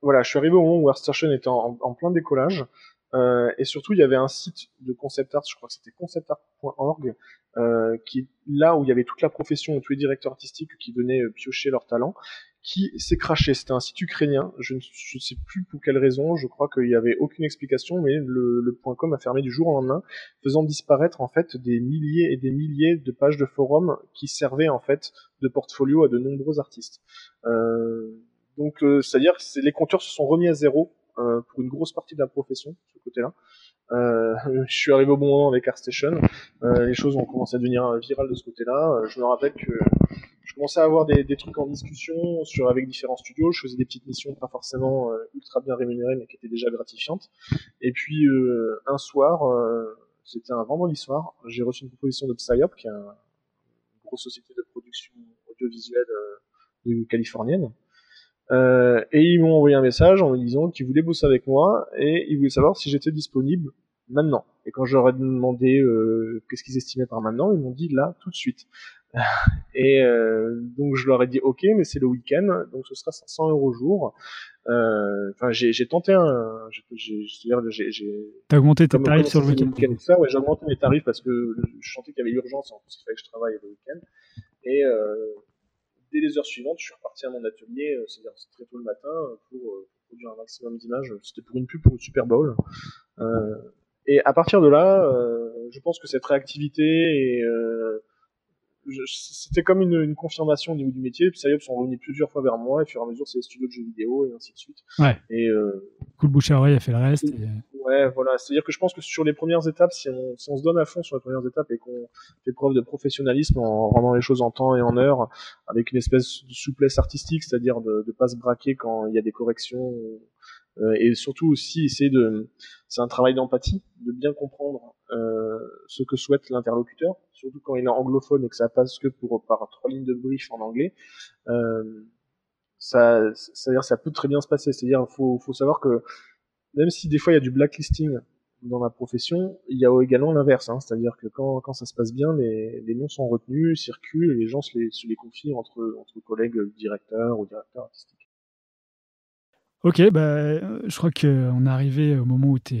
voilà, je suis arrivé au moment où ArtStation était en, en plein décollage. Euh, et surtout, il y avait un site de concept art, je crois que c'était conceptart.org, euh, qui là où il y avait toute la profession, tous les directeurs artistiques qui venaient euh, piocher leur talent, qui s'est craché. C'était un site ukrainien. Je ne sais plus pour quelle raison. Je crois qu'il n'y avait aucune explication, mais le, le .com a fermé du jour au lendemain, faisant disparaître en fait des milliers et des milliers de pages de forums qui servaient en fait de portfolio à de nombreux artistes. Euh, donc, euh, c'est-à-dire que les compteurs se sont remis à zéro euh, pour une grosse partie de la profession, ce côté-là. Euh, je suis arrivé au bon moment avec ArtStation. Euh, les choses ont commencé à devenir virales de ce côté-là. je me rappelle que je commençais à avoir des, des, trucs en discussion sur avec différents studios. Je faisais des petites missions pas forcément euh, ultra bien rémunérées, mais qui étaient déjà gratifiantes. Et puis euh, un soir, c'était un vendredi soir, j'ai reçu une proposition de Psyop, qui est un, une grosse société de production audiovisuelle californienne, euh, et ils m'ont envoyé un message en me disant qu'ils voulaient bosser avec moi et ils voulaient savoir si j'étais disponible maintenant. Et quand je leur ai demandé euh, qu'est-ce qu'ils estimaient par maintenant, ils m'ont dit là, tout de suite. et euh, donc je leur ai dit ok, mais c'est le week-end, donc ce sera 500 euros jour. Euh, enfin, j'ai tenté un, T'as augmenté tes tarifs sur le week-end. Week ouais, j'ai augmenté mes tarifs parce que je sentais qu'il y avait urgence en plus il fallait que je travaille le week-end. Et euh, dès les heures suivantes, je suis reparti à mon atelier, euh, c'est-à-dire très tôt le matin, euh, pour, pour produire un maximum d'images. C'était pour une pub pour le Super Bowl. Euh, et à partir de là, euh, je pense que cette réactivité et euh, c'était comme une, une, confirmation au niveau du métier. Puis Psyop sont revenus plusieurs fois vers moi, et au fur et à mesure, c'est les studios de jeux vidéo, et ainsi de suite. Ouais. Et euh, cool bouche à oreille a fait le reste. Et... Ouais, voilà. C'est-à-dire que je pense que sur les premières étapes, si on, si on se donne à fond sur les premières étapes et qu'on fait preuve de professionnalisme en rendant les choses en temps et en heure, avec une espèce de souplesse artistique, c'est-à-dire de ne pas se braquer quand il y a des corrections, et surtout aussi essayer de... C'est un travail d'empathie, de bien comprendre euh, ce que souhaite l'interlocuteur, surtout quand il est anglophone et que ça passe que pour par trois lignes de brief en anglais. Euh, ça, c'est-à-dire ça peut très bien se passer. C'est-à-dire faut, faut savoir que même si des fois il y a du blacklisting dans ma profession, il y a également l'inverse, hein, c'est-à-dire que quand, quand ça se passe bien, les, les noms sont retenus, circulent, et les gens se les, se les confient entre, entre collègues directeurs ou directeurs artistiques. Ok, bah, je crois qu'on est arrivé au moment où tu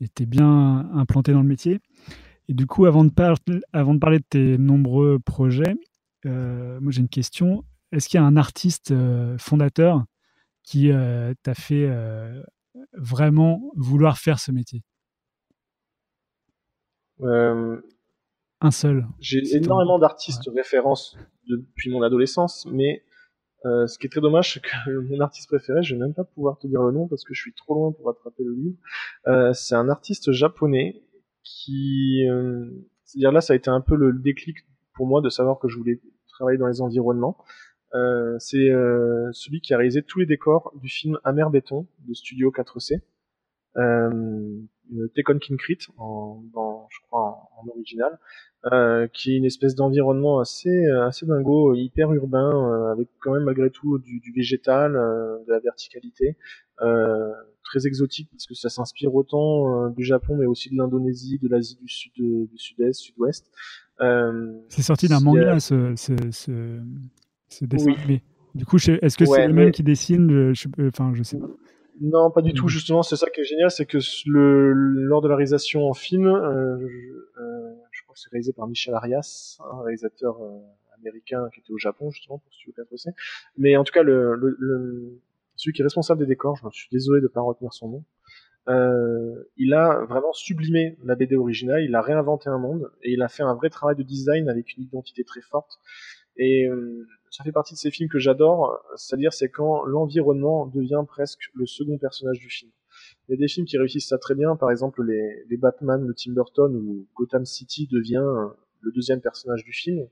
étais bien implanté dans le métier. Et du coup, avant de, avant de parler de tes nombreux projets, euh, moi j'ai une question. Est-ce qu'il y a un artiste euh, fondateur qui euh, t'a fait vraiment vouloir faire ce métier? Un seul. J'ai énormément d'artistes références depuis mon adolescence, mais euh, ce qui est très dommage, c'est que mon artiste préféré, je vais même pas pouvoir te dire le nom parce que je suis trop loin pour attraper le livre. Euh, c'est un artiste japonais qui, euh, c'est-à-dire là, ça a été un peu le déclic pour moi de savoir que je voulais travailler dans les environnements. Euh, c'est euh, celui qui a réalisé tous les décors du film Amer Béton de Studio 4C. Euh, Tekken King en, dans, je crois en, en original, euh, qui est une espèce d'environnement assez assez dingo, hyper urbain, euh, avec quand même malgré tout du, du végétal, euh, de la verticalité, euh, très exotique parce que ça s'inspire autant du Japon mais aussi de l'Indonésie, de l'Asie du Sud, du Sud-Est, Sud-Ouest. c'est sorti d'un manga, ce, ce, ce, ce dessin. Oui. Du coup, est-ce que c'est le même qui dessine je, Enfin, je sais pas. Non, pas du tout. Justement, c'est ça qui est génial, c'est que le, lors de la réalisation en film, euh, euh, je, crois que c'est réalisé par Michel Arias, un réalisateur euh, américain qui était au Japon justement pour Studio 4C. Mais en tout cas, le, le, celui qui est responsable des décors, je suis désolé de ne pas retenir son nom. Euh, il a vraiment sublimé la BD originale, il a réinventé un monde et il a fait un vrai travail de design avec une identité très forte. Et euh, ça fait partie de ces films que j'adore, c'est-à-dire c'est quand l'environnement devient presque le second personnage du film. Il y a des films qui réussissent ça très bien, par exemple les, Batman de Tim Burton où Gotham City devient le deuxième personnage du film.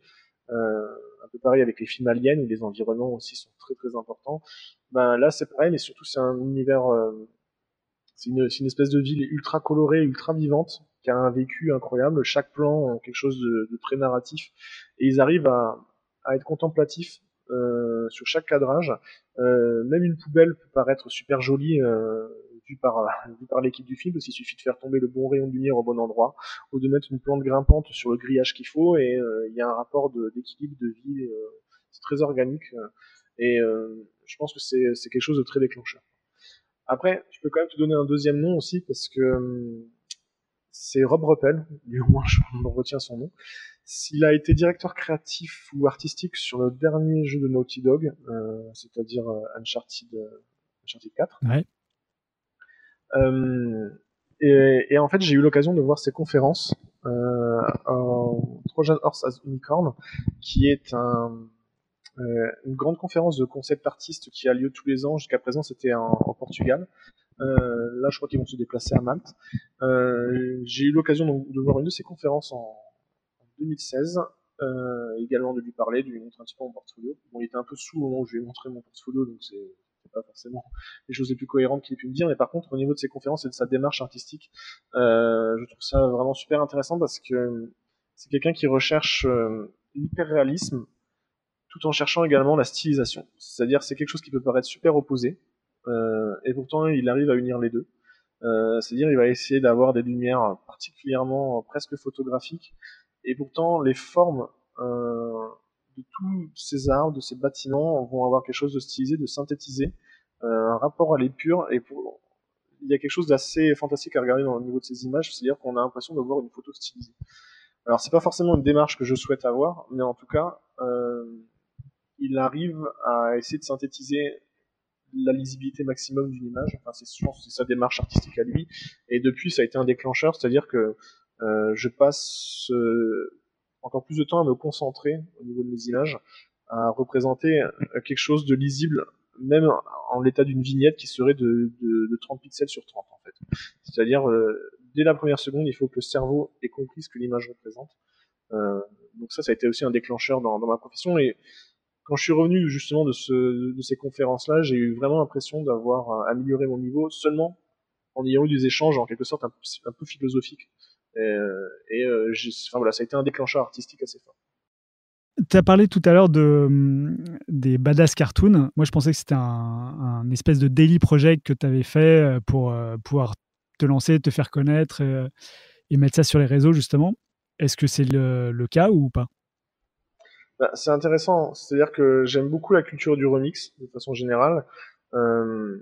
Euh, un peu pareil avec les films aliens où les environnements aussi sont très très importants. Ben là c'est pareil, mais surtout c'est un univers, euh, c'est une, une, espèce de ville ultra colorée, ultra vivante, qui a un vécu incroyable. Chaque plan quelque chose de, de très narratif, et ils arrivent à, à être contemplatif euh, sur chaque cadrage. Euh, même une poubelle peut paraître super jolie euh, vue par, vue par l'équipe du film, parce qu'il suffit de faire tomber le bon rayon de lumière au bon endroit, ou de mettre une plante grimpante sur le grillage qu'il faut, et il y a un rapport d'équilibre de, vie, c'est très organique, et je pense que c'est quelque chose de très déclencheur. Après, je peux quand même te donner un deuxième nom aussi, parce que c'est Rob Ruppel, du moins je retiens son nom. Il a été directeur créatif ou artistique sur le dernier jeu de Naughty Dog, euh, c'est-à-dire euh, Uncharted, euh, Uncharted 4. Ouais. Euh, et, et, en fait, j'ai eu l'occasion de voir ses conférences euh, en Trojan Horse as Unicorn, qui est un, euh, une grande conférence de concept artistes qui a lieu tous les ans. Jusqu'à présent, c'était en, en, Portugal. Euh, là, je crois qu'ils vont se déplacer à Malte. Euh, j'ai eu l'occasion de, de, voir une de ces conférences en, 2016. Euh, également de lui parler, de lui montrer un petit peu mon portfolio. Bon, il était un peu sous au moment où je lui ai montré mon portfolio, donc c'est pas forcément les choses les plus cohérentes qu'il ait pu me dire, mais par contre, au niveau de ses conférences et de sa démarche artistique, euh, je trouve ça vraiment super intéressant parce que c'est quelqu'un qui recherche euh, l'hyper-réalisme tout en cherchant également la stylisation. C'est-à-dire, c'est quelque chose qui peut paraître super opposé, euh, et pourtant, il arrive à unir les deux. Euh, c'est-à-dire, il va essayer d'avoir des lumières particulièrement presque photographiques, et pourtant, les formes euh, de tous ces arbres, de ces bâtiments, vont avoir quelque chose de stylisé, de synthétisé, euh, un rapport à l'épure, et pour... il y a quelque chose d'assez fantastique à regarder dans le niveau de ces images, c'est-à-dire qu'on a l'impression de voir une photo stylisée. Alors, c'est pas forcément une démarche que je souhaite avoir, mais en tout cas, euh, il arrive à essayer de synthétiser la lisibilité maximum d'une image. Enfin, c'est, je c'est sa démarche artistique à lui. Et depuis, ça a été un déclencheur, c'est-à-dire que je passe euh, encore plus de temps à me concentrer au niveau de mes images, à représenter euh, quelque chose de lisible, même en l'état d'une vignette qui serait de, de, de, 30 pixels sur 30 en fait. C'est-à-dire, euh, dès la première seconde, il faut que le cerveau ait compris ce que l'image représente. Euh, donc ça, ça a été aussi un déclencheur dans, dans ma profession. Et quand je suis revenu justement de, ce, de ces conférences-là, j'ai eu vraiment l'impression d'avoir amélioré mon niveau seulement en ayant eu des échanges en quelque sorte un peu philosophiques et, euh, et euh, enfin, voilà, ça a été un déclencheur artistique assez fort. Tu as parlé tout à l'heure de, des badass cartoons. Moi, je pensais que c'était un, un, espèce de daily project que tu avais fait euh, pour pouvoir te lancer, te faire connaître et mettre ça sur les réseaux justement. Est-ce que c'est le, cas ou pas? Bah, C'est intéressant. C'est-à-dire que j'aime beaucoup la culture du remix de façon générale. Euh,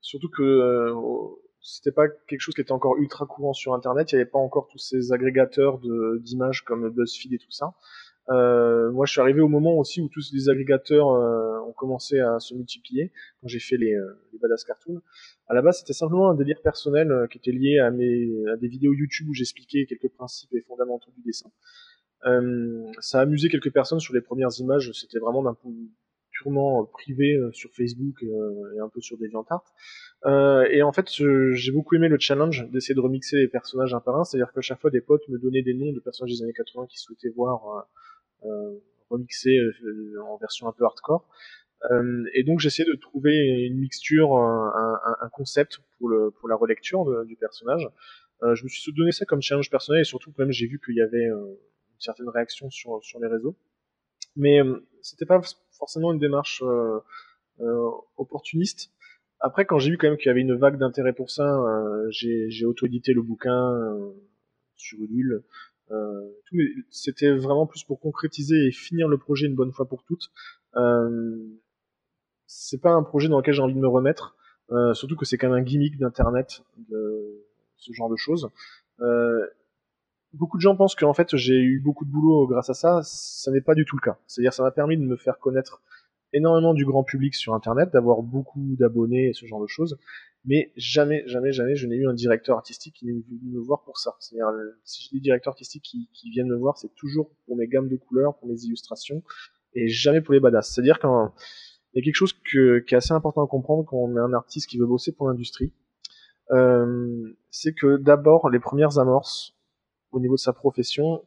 surtout que euh, c'était pas quelque chose qui était encore ultra courant sur Internet. Il n'y avait pas encore tous ces agrégateurs d'images comme BuzzFeed et tout ça. Euh, moi, je suis arrivé au moment aussi où tous les agrégateurs euh, ont commencé à se multiplier. Quand j'ai fait les, euh, les badass cartoons, à la base, c'était simplement un délire personnel qui était lié à des vidéos YouTube où j'expliquais quelques principes et fondamentaux du dessin. ça a amusé quelques personnes sur les premières images. C'était vraiment d'un purement privé sur Facebook et un peu sur DeviantArt. Euh, et en fait, j'ai beaucoup aimé le challenge d'essayer de remixer les personnages un par un. C'est-à-dire que chaque fois, des potes me donnaient des noms de personnages des années 80 qui souhaitaient voir euh, remixé euh, en version un peu hardcore. Euh, et donc j'essayais de trouver une mixture, un, un, concept pour, le, pour la relecture du personnage. je me suis donné ça comme challenge personnel et surtout quand même j'ai vu qu'il y avait une certaine réaction sur, sur les réseaux. Mais c'était pas forcément une démarche opportuniste. Après, quand j'ai vu quand même qu'il y avait une vague d'intérêt pour ça, j'ai auto-édité le bouquin sur. Euh, c'était vraiment plus pour concrétiser et finir le projet une bonne fois pour toutes. Euh, c'est pas un projet dans lequel j'ai envie de me remettre, euh, surtout que c'est quand même un gimmick d'internet, ce genre de choses. Beaucoup de gens pensent qu'en fait j'ai eu beaucoup de boulot grâce à ça. Ça n'est pas du tout le cas. C'est-à-dire ça m'a permis de me faire connaître énormément du grand public sur Internet, d'avoir beaucoup d'abonnés et ce genre de choses mais jamais, jamais, jamais je n'ai eu un directeur artistique qui n'est venu me voir pour ça. C'est-à-dire, euh, si j'ai des directeurs artistiques qui, qui viennent me voir, c'est toujours pour mes gammes de couleurs, pour mes illustrations, et jamais pour les badass. C'est-à-dire qu'il y a quelque chose que, qui est assez important à comprendre quand on est un artiste qui veut bosser pour l'industrie, euh, c'est que d'abord, les premières amorces au niveau de sa profession,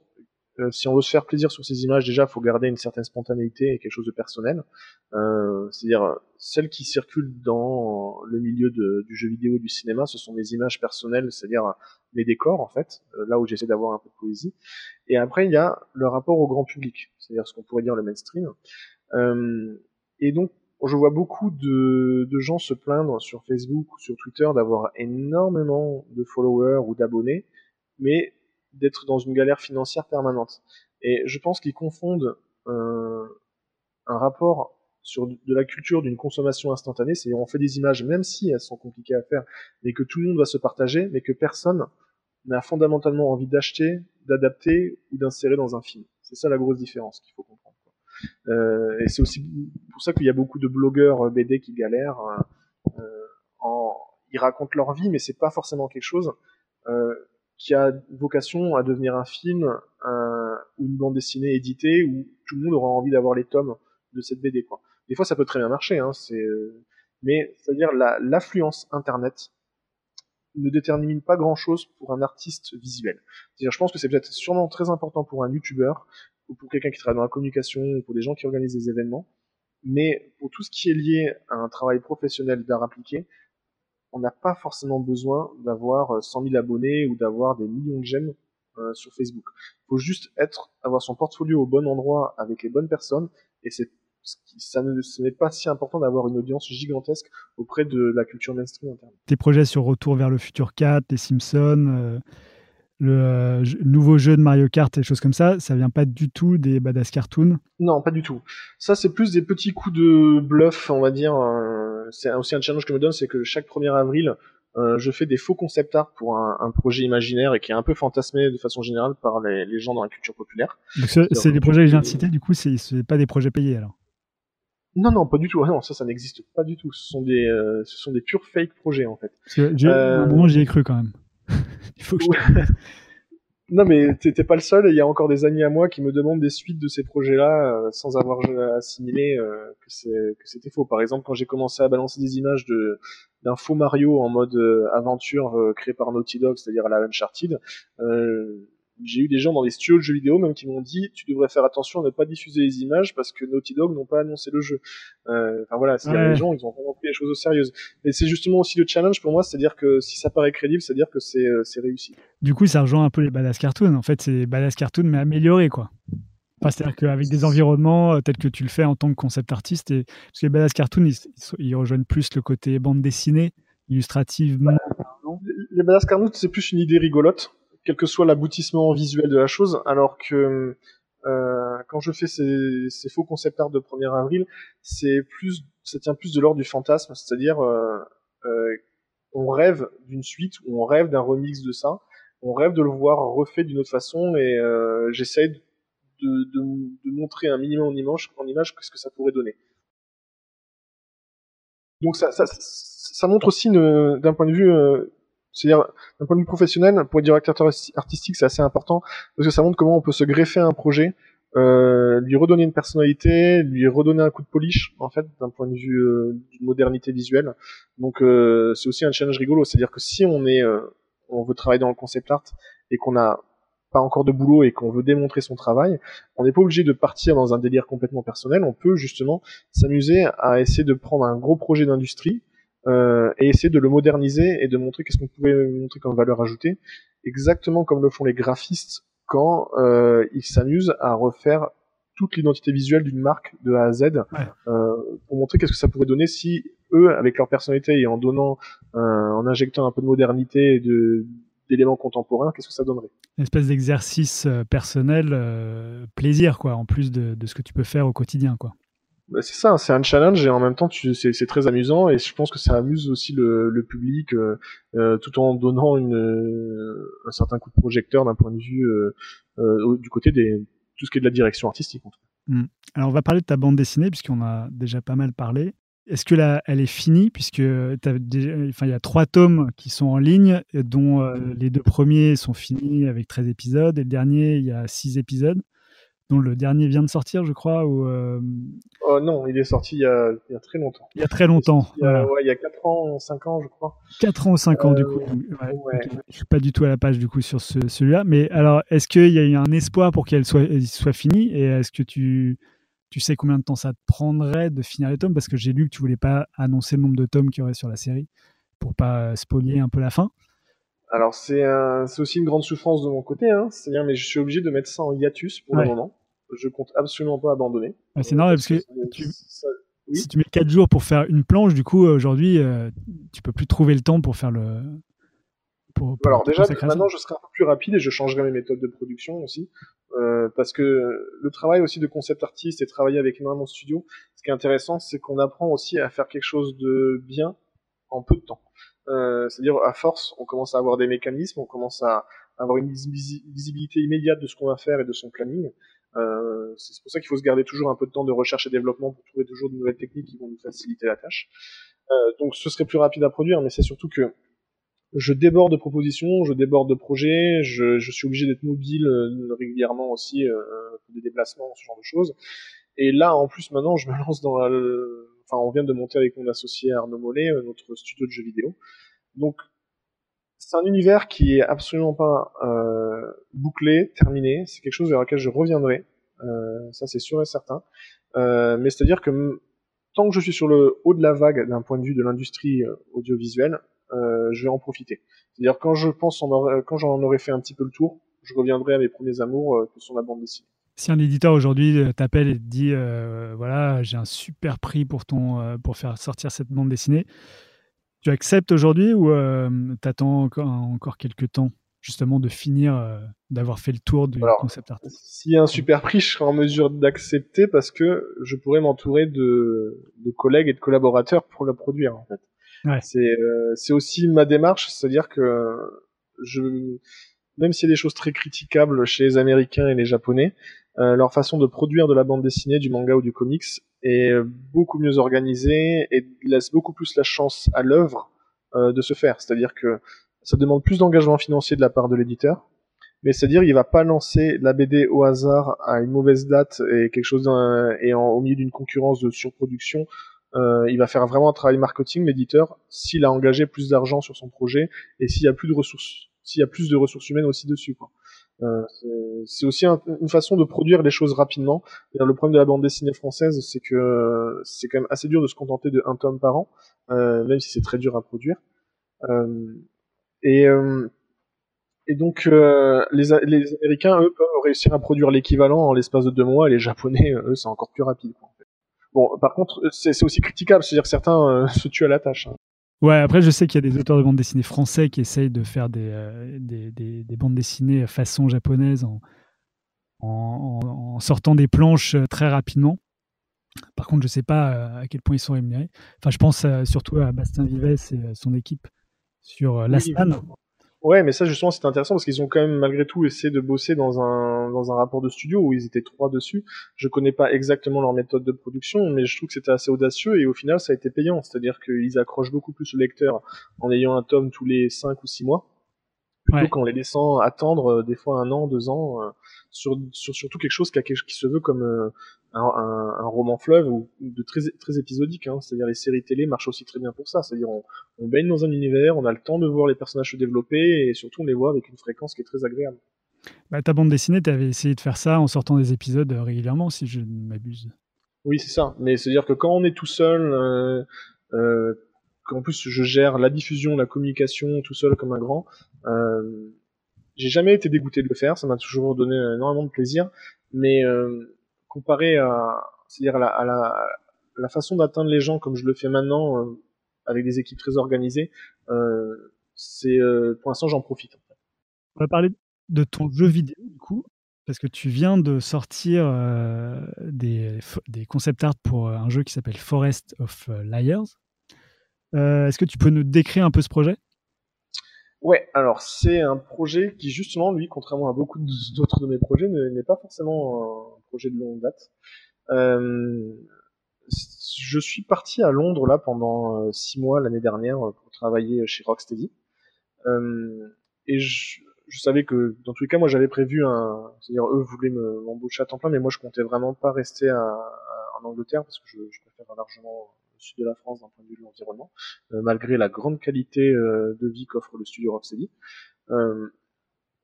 euh, si on veut se faire plaisir sur ces images, déjà, faut garder une certaine spontanéité et quelque chose de personnel. Euh, C'est-à-dire, celles qui circulent dans le milieu du jeu vidéo et du cinéma, ce sont des images personnelles, c'est-à-dire les décors, en fait, euh, là où j'essaie d'avoir un peu de poésie. Et après, il y a le rapport au grand public, c'est-à-dire ce qu'on pourrait dire le mainstream. Euh, et donc, je vois beaucoup de, de gens se plaindre sur Facebook ou sur Twitter d'avoir énormément de followers ou d'abonnés, mais d'être dans une galère financière permanente. Et je pense qu'ils confondent euh, un rapport sur de la culture d'une consommation instantanée, c'est-à-dire on fait des images même si elles sont compliquées à faire, mais que tout le monde va se partager, mais que personne n'a fondamentalement envie d'acheter, d'adapter ou d'insérer dans un film. C'est ça la grosse différence qu'il faut comprendre. Euh, et c'est aussi pour ça qu'il y a beaucoup de blogueurs BD qui galèrent. Euh, en, ils racontent leur vie, mais c'est pas forcément quelque chose euh, qui a vocation à devenir un film un, ou une bande dessinée éditée où tout le monde aura envie d'avoir les tomes de cette BD. Quoi. Des fois, ça peut très bien marcher, hein, c'est, euh, mais c'est-à-dire l'affluence Internet ne détermine pas grand-chose pour un artiste visuel. C'est-à-dire, je pense que c'est peut-être sûrement très important pour un YouTuber ou pour quelqu'un qui travaille dans la communication ou pour des gens qui organisent des événements, mais pour tout ce qui est lié à un travail professionnel d'art appliqué, on n'a pas forcément besoin d'avoir 100 euh, 000 abonnés ou d'avoir des millions de j'aime euh, sur Facebook. Il faut juste être, avoir son portfolio au bon endroit avec les bonnes personnes et c'est ça ne, ce n'est pas si important d'avoir une audience gigantesque auprès de la culture mainstream interne. Tes projets sur Retour vers le futur 4, les Simpsons, euh, le nouveau jeu de Mario Kart et des choses comme ça, ça vient pas du tout des badass cartoons? Non, pas du tout. Ça, c'est plus des petits coups de bluff, on va dire. Euh, c'est aussi un challenge que je me donne, c'est que chaque 1er avril, euh, je fais des faux concept art pour un, projet imaginaire et qui est un peu fantasmé de façon générale par les, gens dans la culture populaire. c'est des projets que je viens de citer, du coup, c'est pas des projets payés alors non, non, pas du tout. Ah non, ça, ça n'existe pas du tout. Ce sont des, euh, ce sont des purs fake projets en fait. Parce un moment, j'y ai cru quand même. Il faut que Non, mais t'es pas le seul. Il y a encore des amis à moi qui me demandent des suites de ces projets-là euh, sans avoir assimilé euh, que c'était faux. Par exemple, quand j'ai commencé à balancer des images de d'un faux Mario en mode euh, aventure créé par Naughty Dog, c'est-à-dire à la Uncharted, j'ai eu des gens dans les studios de jeux vidéo même qui m'ont dit tu devrais faire attention à ne pas diffuser les images parce que Naughty Dog n'ont pas annoncé le jeu. Euh, enfin voilà, c'est les gens ils ont vraiment pris les choses au sérieux. Et c'est justement aussi le challenge pour moi, c'est-à-dire que si ça paraît crédible, c'est-à-dire que c'est euh, réussi. Du coup, ça rejoint un peu les badass cartoons. En fait, c'est badass cartoon mais amélioré quoi. c'est-à-dire qu'avec des environnements euh, tels que tu le fais en tant que concept artiste, et... parce que les badass cartoons, ils, ils rejoignent plus le côté bande dessinée, illustrativement. les badass Carnout, c'est plus une idée rigolote, quel que soit l'aboutissement visuel de la chose, alors que euh, quand je fais ces, ces, faux concept art de 1er avril, c'est plus, ça tient plus de l'ordre du fantasme, c'est-à-dire euh, euh, on rêve d'une suite, ou on rêve d'un remix de ça, on rêve de le voir refait d'une autre façon, et euh, j'essaye de, de, de, montrer un minimum en image, en image ce que ça pourrait donner. Donc ça, ça, ça montre aussi d'un point de vue euh, c'est-à-dire, d'un point de vue professionnel, pour être directeur artistique, c'est assez important parce que ça montre comment on peut se greffer à un projet, euh, lui redonner une personnalité, lui redonner un coup de polish, en fait, d'un point de vue euh, d'une modernité visuelle. Donc, euh, c'est aussi un challenge rigolo. C'est-à-dire que si on est, euh, on veut travailler dans le concept art et qu'on n'a pas encore de boulot et qu'on veut démontrer son travail, on n'est pas obligé de partir dans un délire complètement personnel. On peut justement s'amuser à essayer de prendre un gros projet d'industrie euh, et essayer de le moderniser et de montrer qu'est-ce qu'on pourrait montrer comme valeur ajoutée, exactement comme le font les graphistes quand euh, ils s'amusent à refaire toute l'identité visuelle d'une marque de A à Z euh, pour montrer qu'est-ce que ça pourrait donner si eux, avec leur personnalité et en donnant, euh, en injectant un peu de modernité et de d'éléments contemporains, qu'est-ce que ça donnerait? Une espèce d'exercice euh, personnel, euh, plaisir quoi, en plus de, de, ce que tu peux faire au quotidien quoi. Bah, c'est ça, c'est un challenge et en même temps c'est très amusant et je pense que ça amuse aussi le, public euh, euh tout en donnant euh, un certain coup de projecteur d'un point de vue du côté des tout ce qui est de la direction artistique. Mmh. Alors on va parler de ta bande dessinée puisqu'on a déjà pas mal parlé. Est-ce que là, elle est finie puisque il y a trois tomes qui sont en ligne, dont les deux premiers sont finis avec 13 épisodes et le dernier il y a 6 épisodes dont le dernier vient de sortir, je crois. Ou, euh... oh non, il est sorti il y, a, il y, a, très longtemps. Il y a très longtemps. Il y a, ouais, il y a 4 ans, 5 ans, je crois. 4 ans ou 5 ans, euh, du coup. Ouais, ouais. Okay. Je suis pas du tout à la page, du coup, sur ce, celui-là. Mais alors, est-ce qu'il y a eu un espoir pour qu'elle soit, soit finie? Et est-ce que tu, tu sais combien de temps ça te prendrait de finir les tomes? Parce que j'ai lu que tu voulais pas annoncer le nombre de tomes qu'il y aurait sur la série pour pas spolier un peu la fin. Alors c'est un, aussi une grande souffrance de mon côté, hein. c'est-à-dire mais je suis obligé de mettre ça en hiatus pour ouais. le moment. Je compte absolument pas abandonner. C'est normal parce que tu, ça, oui. si tu mets 4 jours pour faire une planche, du coup aujourd'hui euh, tu peux plus trouver le temps pour faire le. Pour, pour Alors déjà maintenant je serai un peu plus rapide et je changerai mes méthodes de production aussi. Euh, parce que le travail aussi de concept artiste et travailler avec énormément de studios, ce qui est intéressant, c'est qu'on apprend aussi à faire quelque chose de bien en peu de temps. Euh, C'est-à-dire, à force, on commence à avoir des mécanismes, on commence à avoir une visibilité immédiate de ce qu'on va faire et de son planning. Euh, c'est pour ça qu'il faut se garder toujours un peu de temps de recherche et développement pour trouver toujours de nouvelles techniques qui vont nous faciliter la tâche. Euh, donc ce serait plus rapide à produire, mais c'est surtout que je déborde de propositions, je déborde de projets, je, je suis obligé d'être mobile euh, régulièrement aussi euh, pour des déplacements, ce genre de choses. Et là, en plus, maintenant, je me lance dans la, enfin, on vient de monter avec mon associé Arnaud Mollet euh, notre studio de jeux vidéo. Donc, c'est un univers qui est absolument pas euh, bouclé, terminé. C'est quelque chose vers lequel je reviendrai. Euh, ça, c'est sûr et certain. Mais c'est-à-dire que tant que je suis sur le haut de la vague d'un point de vue de l'industrie audiovisuelle, je vais en profiter. C'est-à-dire quand je pense quand j'en aurais fait un petit peu le tour, je reviendrai à mes premiers amours que sont la bande dessinée. Si un éditeur aujourd'hui t'appelle et te dit euh, voilà j'ai un super prix pour ton euh, pour faire sortir cette bande dessinée, tu acceptes aujourd'hui ou euh, t'attends encore, encore quelques temps justement de finir, euh, d'avoir fait le tour du Alors, concept art? S'il y a un super prix, je serai en mesure d'accepter parce que je pourrais m'entourer de, de collègues et de collaborateurs pour le produire en fait. Ouais. C'est euh, c'est aussi ma démarche, c'est-à-dire que je même s'il y a des choses très critiquables chez les Américains et les Japonais, euh, leur façon de produire de la bande dessinée, du manga ou du comics est beaucoup mieux organisée et laisse beaucoup plus la chance à l'œuvre euh, de se faire. C'est-à-dire que ça demande plus d'engagement financier de la part de l'éditeur, mais c'est-à-dire il va pas lancer la BD au hasard à une mauvaise date et quelque chose et en, au milieu d'une concurrence de surproduction. Euh, il va faire vraiment un travail marketing, l'éditeur, s'il a engagé plus d'argent sur son projet et s'il y a plus de ressources, s'il y a plus de ressources humaines aussi dessus. Quoi. Euh, c'est aussi un, une façon de produire les choses rapidement. le problème de la bande dessinée française, c'est que c'est quand même assez dur de se contenter de un tome par an, euh, même si c'est très dur à produire. Euh, et, euh, donc euh, les, Américains, eux, peuvent réussir à produire l'équivalent en l'espace de deux mois, et les Japonais, eux, c'est encore plus rapide. Bon, par contre, c'est aussi critiquable, c'est-à-dire que certains se tuent à la tâche. Hein. Ouais, après, je sais qu'il y a des auteurs de bandes dessinées français qui essayent de faire des, euh, des, des, des, bandes dessinées façon japonaise en, en, en, sortant des planches euh, très rapidement. Par contre, je ne sais pas euh, à quel point ils sont rémunérés. Enfin, je pense surtout à Bastien Vives et son équipe sur La oui, Ouais, mais ça justement c'est intéressant parce qu'ils ont quand même malgré tout essayé de bosser dans un dans un rapport de studio où ils étaient trois dessus. Je connais pas exactement leur méthode de production, mais je trouve que c'était assez audacieux et au final ça a été payant, c'est-à-dire qu'ils accrochent beaucoup plus le lecteur en ayant un tome tous les cinq ou six mois plutôt ouais. qu'en les laissant attendre euh, des fois un an, deux ans euh, sur, sur surtout quelque chose qui, a, qui se veut comme euh, un, un, un, roman fleuve ou de très, très épisodique. Hein. C'est-à-dire les séries télé marchent aussi très bien pour ça. C'est-à-dire on, on, baigne dans un univers, on a le temps de voir les personnages se développer et surtout on les voit avec une fréquence qui est très agréable. Bah, ta bande dessinée, tu avais essayé de faire ça en sortant des épisodes régulièrement, si je ne m'abuse. Oui, c'est ça. Mais c'est-à-dire que quand on est tout seul, euh, euh, qu'en plus je gère la diffusion, la communication tout seul comme un grand, euh, j'ai jamais été dégoûté de le faire. Ça m'a toujours donné énormément de plaisir. Mais euh, comparé à, c'est-à-dire à la, à la, la façon d'atteindre les gens comme je le fais maintenant euh, avec des équipes très organisées, euh, c'est euh, pour l'instant j'en profite. On va parler de ton jeu vidéo du coup, parce que tu viens de sortir euh, des, des concept art pour un jeu qui s'appelle Forest of Liars. Euh, Est-ce que tu peux nous décrire un peu ce projet? Ouais, alors c'est un projet qui justement, lui, contrairement à beaucoup d'autres de mes projets, n'est pas forcément un projet de longue date. Euh, je suis parti à Londres là pendant six mois l'année dernière pour travailler chez Rocksteady. Euh, et je, je, savais que dans tous les cas, moi j'avais prévu un, c'est-à-dire eux voulaient m'embaucher à temps plein, mais moi je comptais vraiment pas rester à, à, en Angleterre parce que je, je préfère largement sud de la France d'un point de vue de l'environnement, euh, malgré la grande qualité euh, de vie qu'offre le studio Rocksteady. Euh,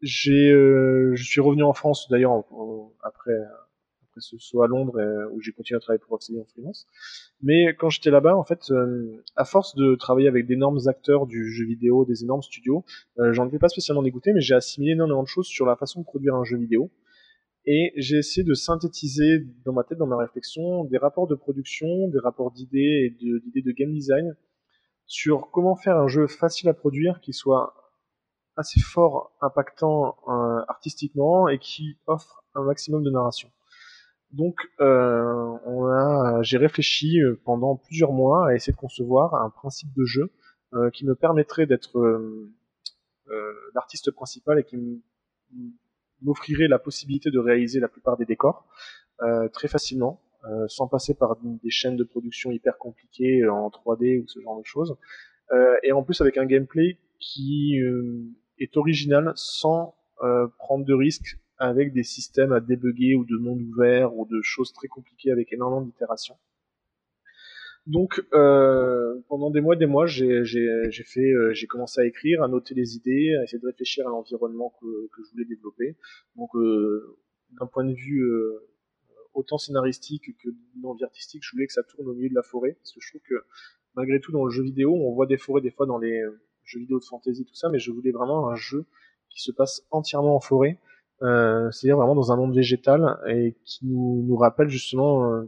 j'ai, je suis revenu en France d'ailleurs après après ce saut à Londres où j'ai continué à travailler pour Rocksteady en freelance. Mais quand j'étais là-bas, en fait, à force de travailler avec d'énormes acteurs du jeu vidéo, des énormes studios, j'en étais pas spécialement dégoûté, mais j'ai assimilé énormément de choses sur la façon de produire un jeu vidéo. Et j'ai essayé de synthétiser dans ma tête, dans ma réflexion, des rapports de production, des rapports d'idées et d'idées de, game design sur comment faire un jeu facile à produire qui soit assez fort, impactant euh, artistiquement et qui offre un maximum de narration. Donc, euh, j'ai réfléchi pendant plusieurs mois à essayer de concevoir un principe de jeu euh, qui me permettrait d'être euh, l'artiste principal et qui me m'offrirait la possibilité de réaliser la plupart des décors euh, très facilement, euh, sans passer par des chaînes de production hyper compliquées euh, en 3D ou ce genre de choses. Et en plus avec un gameplay qui est original sans prendre de risques avec des systèmes à débugger ou de monde ouvert ou de choses très compliquées avec énormément d'itérations. Donc euh, pendant des mois, des mois, j'ai fait, euh, j'ai commencé à écrire, à noter les idées, à essayer de réfléchir à l'environnement que, que, je voulais développer. Donc euh, d'un point de vue euh, autant scénaristique que d'envie artistique, je voulais que ça tourne au milieu de la forêt, parce que je trouve que malgré tout dans le jeu vidéo, on voit des forêts des fois dans les jeux vidéo de fantasy tout ça, mais je voulais vraiment un jeu qui se passe entièrement en forêt, c'est-à-dire vraiment dans un monde végétal et qui nous, nous rappelle justement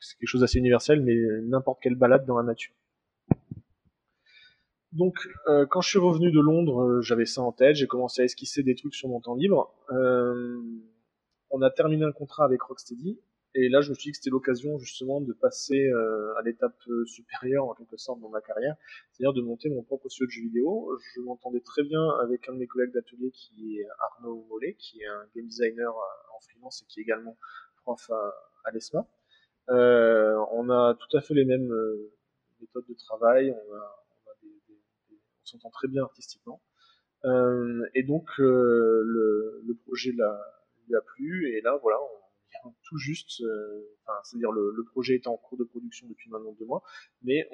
c'est quelque chose d'assez universel, mais n'importe quelle balade dans la nature. Donc, euh, quand je suis revenu de Londres, euh, j'avais ça en tête, j'ai commencé à esquisser des trucs sur mon temps libre. Euh, on a terminé un contrat avec Rocksteady, et là, je me suis dit que c'était l'occasion justement de passer euh, à l'étape supérieure, en quelque sorte, dans ma carrière, c'est-à-dire de monter mon propre studio de jeux vidéo. Je m'entendais très bien avec un de mes collègues d'atelier qui est Arnaud Mollet, qui est un game designer en freelance et qui est également prof à, à l'ESMA. Euh, on a tout à fait les mêmes euh, méthodes de travail, on, a, on, a des, des, on s'entend très bien artistiquement. Euh, et donc le, le, projet l'a, lui a plu. Et là voilà, on vient tout juste, enfin c'est-à-dire le, le, projet est en cours de production depuis maintenant deux mois, mais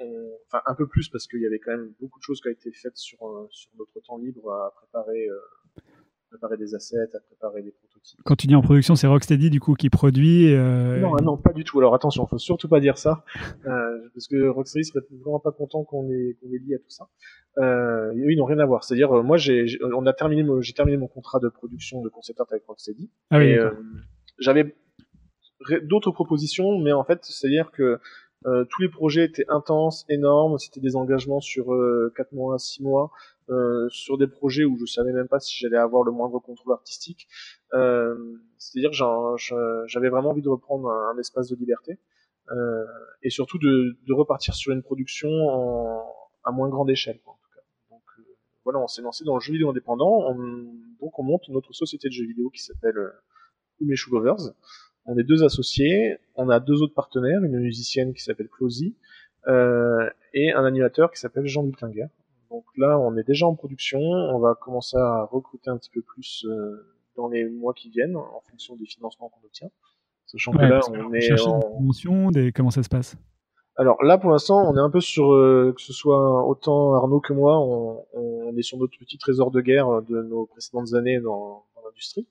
enfin un peu plus parce qu'il y avait quand même beaucoup de choses qui ont été faites sur sur notre temps libre à préparer préparer des assets, à préparer des prototypes. Quand tu dis en production, c'est Rocksteady du coup qui produit euh... Non, non, pas du tout. Alors attention, faut surtout pas dire ça, euh, parce que Rocksteady serait vraiment pas content qu'on ait qu'on ait lié à tout ça. Euh, ils n'ont rien à voir. C'est-à-dire, euh, moi, j'ai, on a terminé, j'ai terminé mon contrat de production de concept art avec Rocksteady. Ah oui, et euh, j'avais d'autres propositions, mais en fait, c'est-à-dire que Euh, tous les projets étaient intenses, énormes. C'était des engagements sur euh, 4 mois, 6 mois, euh, sur des projets où je savais même pas si j'allais avoir le moindre contrôle artistique. Euh, C'est-à-dire j'avais vraiment envie de reprendre un, espace de liberté euh, et surtout de, de, repartir sur une production en, à moins grande échelle. Quoi. Donc euh, voilà, on s'est lancé dans le jeu vidéo indépendant. On, donc on monte notre société de jeux vidéo qui s'appelle euh, Umeshu Lovers. On est deux associés, on a deux autres partenaires, une musicienne qui s'appelle Closy euh, et un animateur qui s'appelle Jean Bultinger. Donc là, on est déjà en production, on va commencer à recruter un petit peu plus euh, dans les mois qui viennent en fonction des financements qu'on obtient. Sachant ouais, que là, on est en... des promotions, des... comment ça se passe? Alors là, pour l'instant, on est un peu sur euh, que ce soit autant Arnaud que moi, on, on, est sur notre petit trésor de guerre de nos précédentes années dans, dans l'industrie.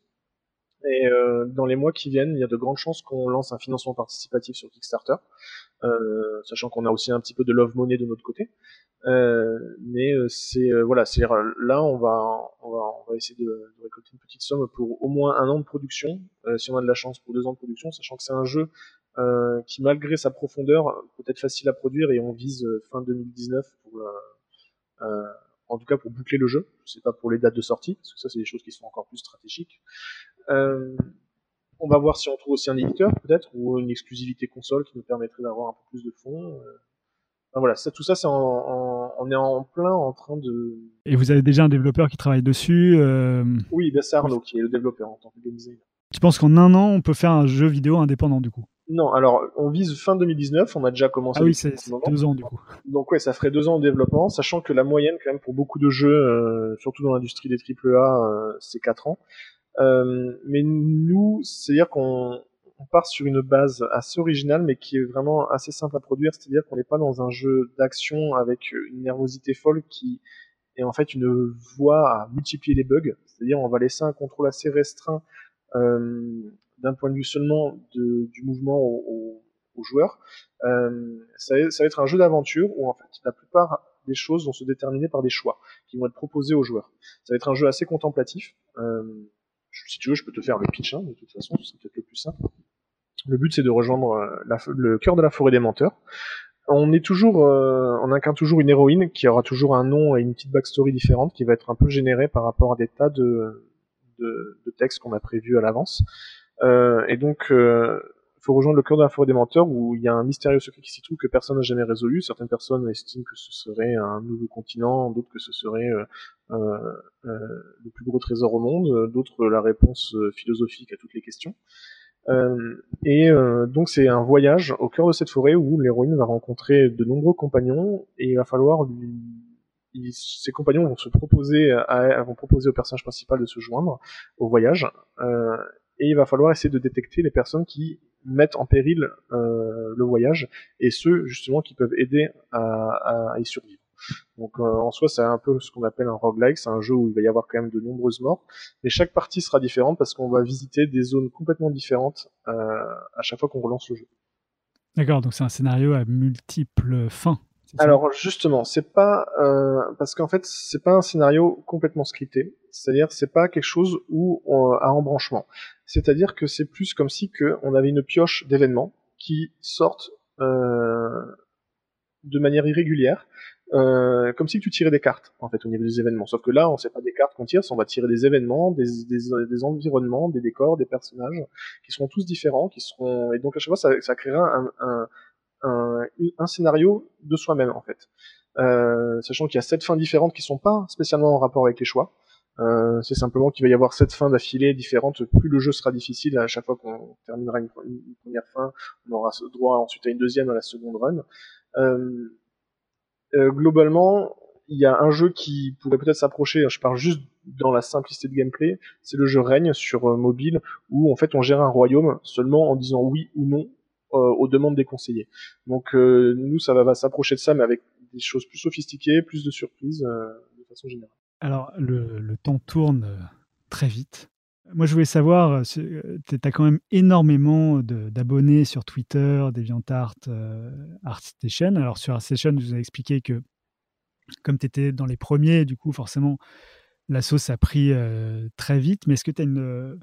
Et euh, dans les mois qui viennent, il y a de grandes chances qu'on lance un financement participatif sur Kickstarter, euh, sachant qu'on a aussi un petit peu de love money de notre côté. Euh, mais euh, c'est euh, voilà, c'est là on va on va on va essayer de, de, récolter une petite somme pour au moins un an de production, si on a de la chance pour deux ans de production, sachant que c'est un jeu qui malgré sa profondeur peut être facile à produire et on vise fin 2019 pour en tout cas pour boucler le jeu. Je sais pas pour les dates de sortie, parce que ça c'est des choses qui sont encore plus stratégiques. Euh, on va voir si on trouve aussi un éditeur peut-être ou une exclusivité console qui nous permettrait d'avoir un peu plus de fonds. Euh. Enfin, voilà, ça, tout ça, c'est en, en, on est en plein en train de. Et vous avez déjà un développeur qui travaille dessus euh... Oui, ben c'est Arnaud qui est le développeur en tant que game designer. Tu penses qu'en un an, on peut faire un jeu vidéo indépendant du coup? Non, alors on vise fin 2019, on a déjà commencé. Ah oui, c'est deux ans du coup. Donc ouais, ça ferait deux ans de développement, sachant que la moyenne quand même pour beaucoup de jeux, euh, surtout dans l'industrie des AAA, euh, c'est quatre ans. Euh, mais nous, c'est-à-dire qu'on on part sur une base assez originale, mais qui est vraiment assez simple à produire. C'est-à-dire qu'on n'est pas dans un jeu d'action avec une nervosité folle qui est en fait une voie à multiplier les bugs. C'est-à-dire on va laisser un contrôle assez restreint euh, d'un point de vue seulement de, du mouvement aux, aux joueurs. Euh, ça, ça, va être un jeu d'aventure où en fait la plupart des choses vont se déterminer par des choix qui vont être proposés aux joueurs. Ça va être un jeu assez contemplatif. Euh, si tu veux, je peux te faire le pitch, hein, de toute façon, c'est peut-être le plus simple. Le but, c'est de rejoindre euh, le cœur de la forêt des menteurs. On est toujours, euh, on incarne toujours une héroïne qui aura toujours un nom et une petite backstory différente qui va être un peu générée par rapport à des tas de, de, de textes qu'on a prévus à l'avance. Euh, et donc, euh, faut rejoindre le cœur de la forêt des menteurs où il y a un mystérieux secret qui s'y trouve que personne n'a jamais résolu. Certaines personnes estiment que ce serait un nouveau continent, d'autres que ce serait euh, euh, euh le plus gros trésor au monde, d'autres la réponse euh, philosophique à toutes les questions. Et donc c'est un voyage au cœur de cette forêt où l'héroïne va rencontrer de nombreux compagnons et il va falloir lui ses compagnons vont se proposer vont proposer au personnage principal de se joindre au voyage et il va falloir essayer de détecter les personnes qui mettent en péril euh, le voyage et ceux justement qui peuvent aider à, à, y survivre. Donc euh, en soi c'est un peu ce qu'on appelle un roguelike, c'est un jeu où il va y avoir quand même de nombreuses morts, mais chaque partie sera différente parce qu'on va visiter des zones complètement différentes euh, à chaque fois qu'on relance le jeu. D'accord, donc c'est un scénario à multiples fins. Alors justement, c'est pas euh, parce qu'en fait c'est pas un scénario complètement scripté, c'est-à-dire c'est pas quelque chose où on, à embranchement. C'est-à-dire que c'est plus comme si que on avait une pioche d'événements qui sortent euh, de manière irrégulière, euh, comme si tu tirais des cartes en fait au niveau des événements. Sauf que là, on sait pas des cartes qu'on tire, on va tirer des événements, des, des, des, environnements, des décors, des personnages qui seront tous différents, qui seront et donc à chaque fois ça, ça créera un, un un, un scénario de soi-même en fait. Euh, sachant qu'il y a sept fins différentes qui sont pas spécialement en rapport avec les choix. Euh, c'est simplement qu'il va y avoir sept fins d'affilée différentes. Plus le jeu sera difficile, à chaque fois qu'on terminera une, première fin, on aura droit ensuite à une deuxième à la seconde run. Euh, euh, globalement, il y a un jeu qui pourrait peut-être s'approcher, je parle juste dans la simplicité de gameplay, c'est le jeu Règne sur euh, mobile, où en fait on gère un royaume seulement en disant oui ou non euh, aux demandes des conseillers. Donc nous, ça va, va s'approcher de ça, mais avec des choses plus sophistiquées, plus de surprises, de façon générale. Alors, le, temps tourne très vite. Moi, je voulais savoir, tu as quand même énormément d'abonnés sur Twitter, DeviantArt, euh, ArtStation. Alors, sur ArtStation, vous avez expliqué que comme tu étais dans les premiers, du coup, forcément, la sauce a pris euh, très vite. Mais est-ce que tu as une,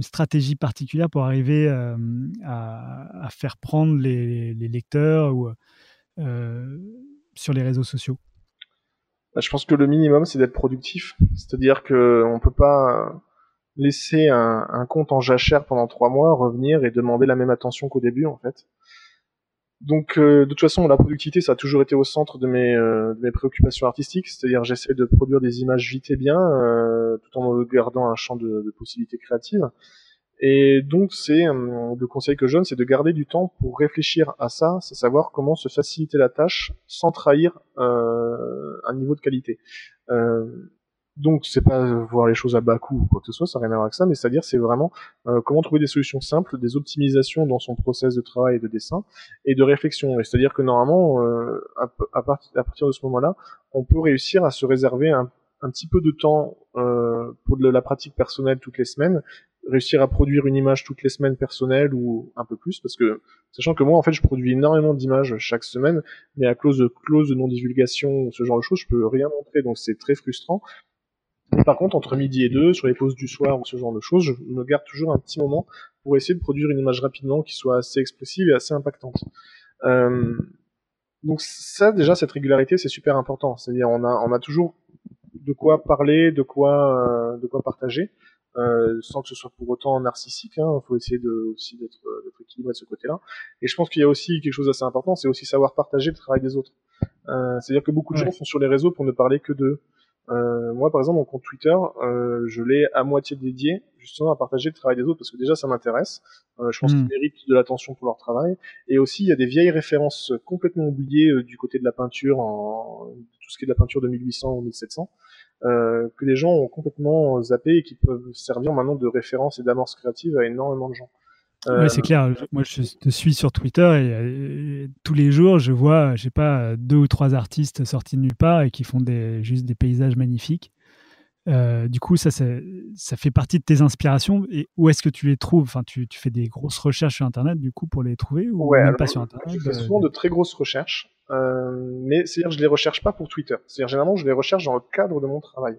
stratégie particulière pour arriver à, faire prendre les, lecteurs sur les réseaux sociaux? Je pense que le minimum, c'est d'être productif. C'est-à-dire qu'on ne peut pas laisser un, un, compte en jachère pendant trois mois, revenir et demander la même attention qu'au début, en fait. Donc, euh, de toute façon, la productivité, ça a toujours été au centre de mes, euh, de mes préoccupations artistiques. C'est-à-dire, j'essaie de produire des images vite et bien, euh, tout en gardant un champ de, de possibilités créatives. Et donc, c'est le conseil que je donne, c'est de garder du temps pour réfléchir à ça, c'est savoir comment se faciliter la tâche sans trahir un niveau de qualité. Donc c'est pas voir les choses à bas coût ou quoi que ce soit, ça n'a rien à voir avec ça, mais c'est-à-dire c'est vraiment euh, comment trouver des solutions simples, des optimisations dans son process de travail et de dessin et de réflexion. Et c'est-à-dire que normalement, euh, à, partir de ce moment-là, on peut réussir à se réserver un, un petit peu de temps euh, pour de la pratique personnelle toutes les semaines, réussir à produire une image toutes les semaines personnelle ou un peu plus, parce que sachant que moi en fait je produis énormément d'images chaque semaine, mais à cause de de non-divulgation ou ce genre de choses, je peux rien montrer, donc c'est très frustrant. Par contre, entre midi et deux, sur les pauses du soir ou ce genre de choses, je me garde toujours un petit moment pour essayer de produire une image rapidement qui soit assez expressive et assez impactante. Euh, donc ça, déjà, cette régularité, c'est super important. C'est-à-dire, on a, on a toujours de quoi parler, de quoi, euh, de quoi partager, euh, sans que ce soit pour autant narcissique. Il hein. faut essayer de, aussi d'être, équilibré de ce côté-là. Et je pense qu'il y a aussi quelque chose d'assez important, c'est aussi savoir partager le travail des autres. c'est-à-dire que beaucoup de gens sont sur les réseaux pour ne parler que de euh, moi, par exemple, mon compte Twitter, euh, je l'ai à moitié dédié justement à partager le travail des autres parce que déjà ça m'intéresse. Euh, je pense qu'ils hmm. méritent de l'attention pour leur travail. Et aussi, il y a des vieilles références complètement oubliées euh, du côté de la peinture, en tout ce qui est de la peinture de 1800 ou 1700, euh, que les gens ont complètement zappé et qui peuvent servir maintenant de référence et d'amorce créative à énormément de gens. Euh, c'est clair. Moi, je te suis sur Twitter et, tous les jours, je vois, je sais pas, deux ou trois artistes sortis de nulle part et qui font des, juste des paysages magnifiques. Euh, du coup, ça, ça fait partie de tes inspirations. Et où est-ce que tu les trouves? Enfin, tu, tu, fais des grosses recherches sur Internet, du coup, pour les trouver ou même pas sur Internet Je fais souvent de très grosses recherches, euh, mais c'est-à-dire je les recherche pas pour Twitter. C'est-à-dire généralement, je les recherche dans le cadre de mon travail.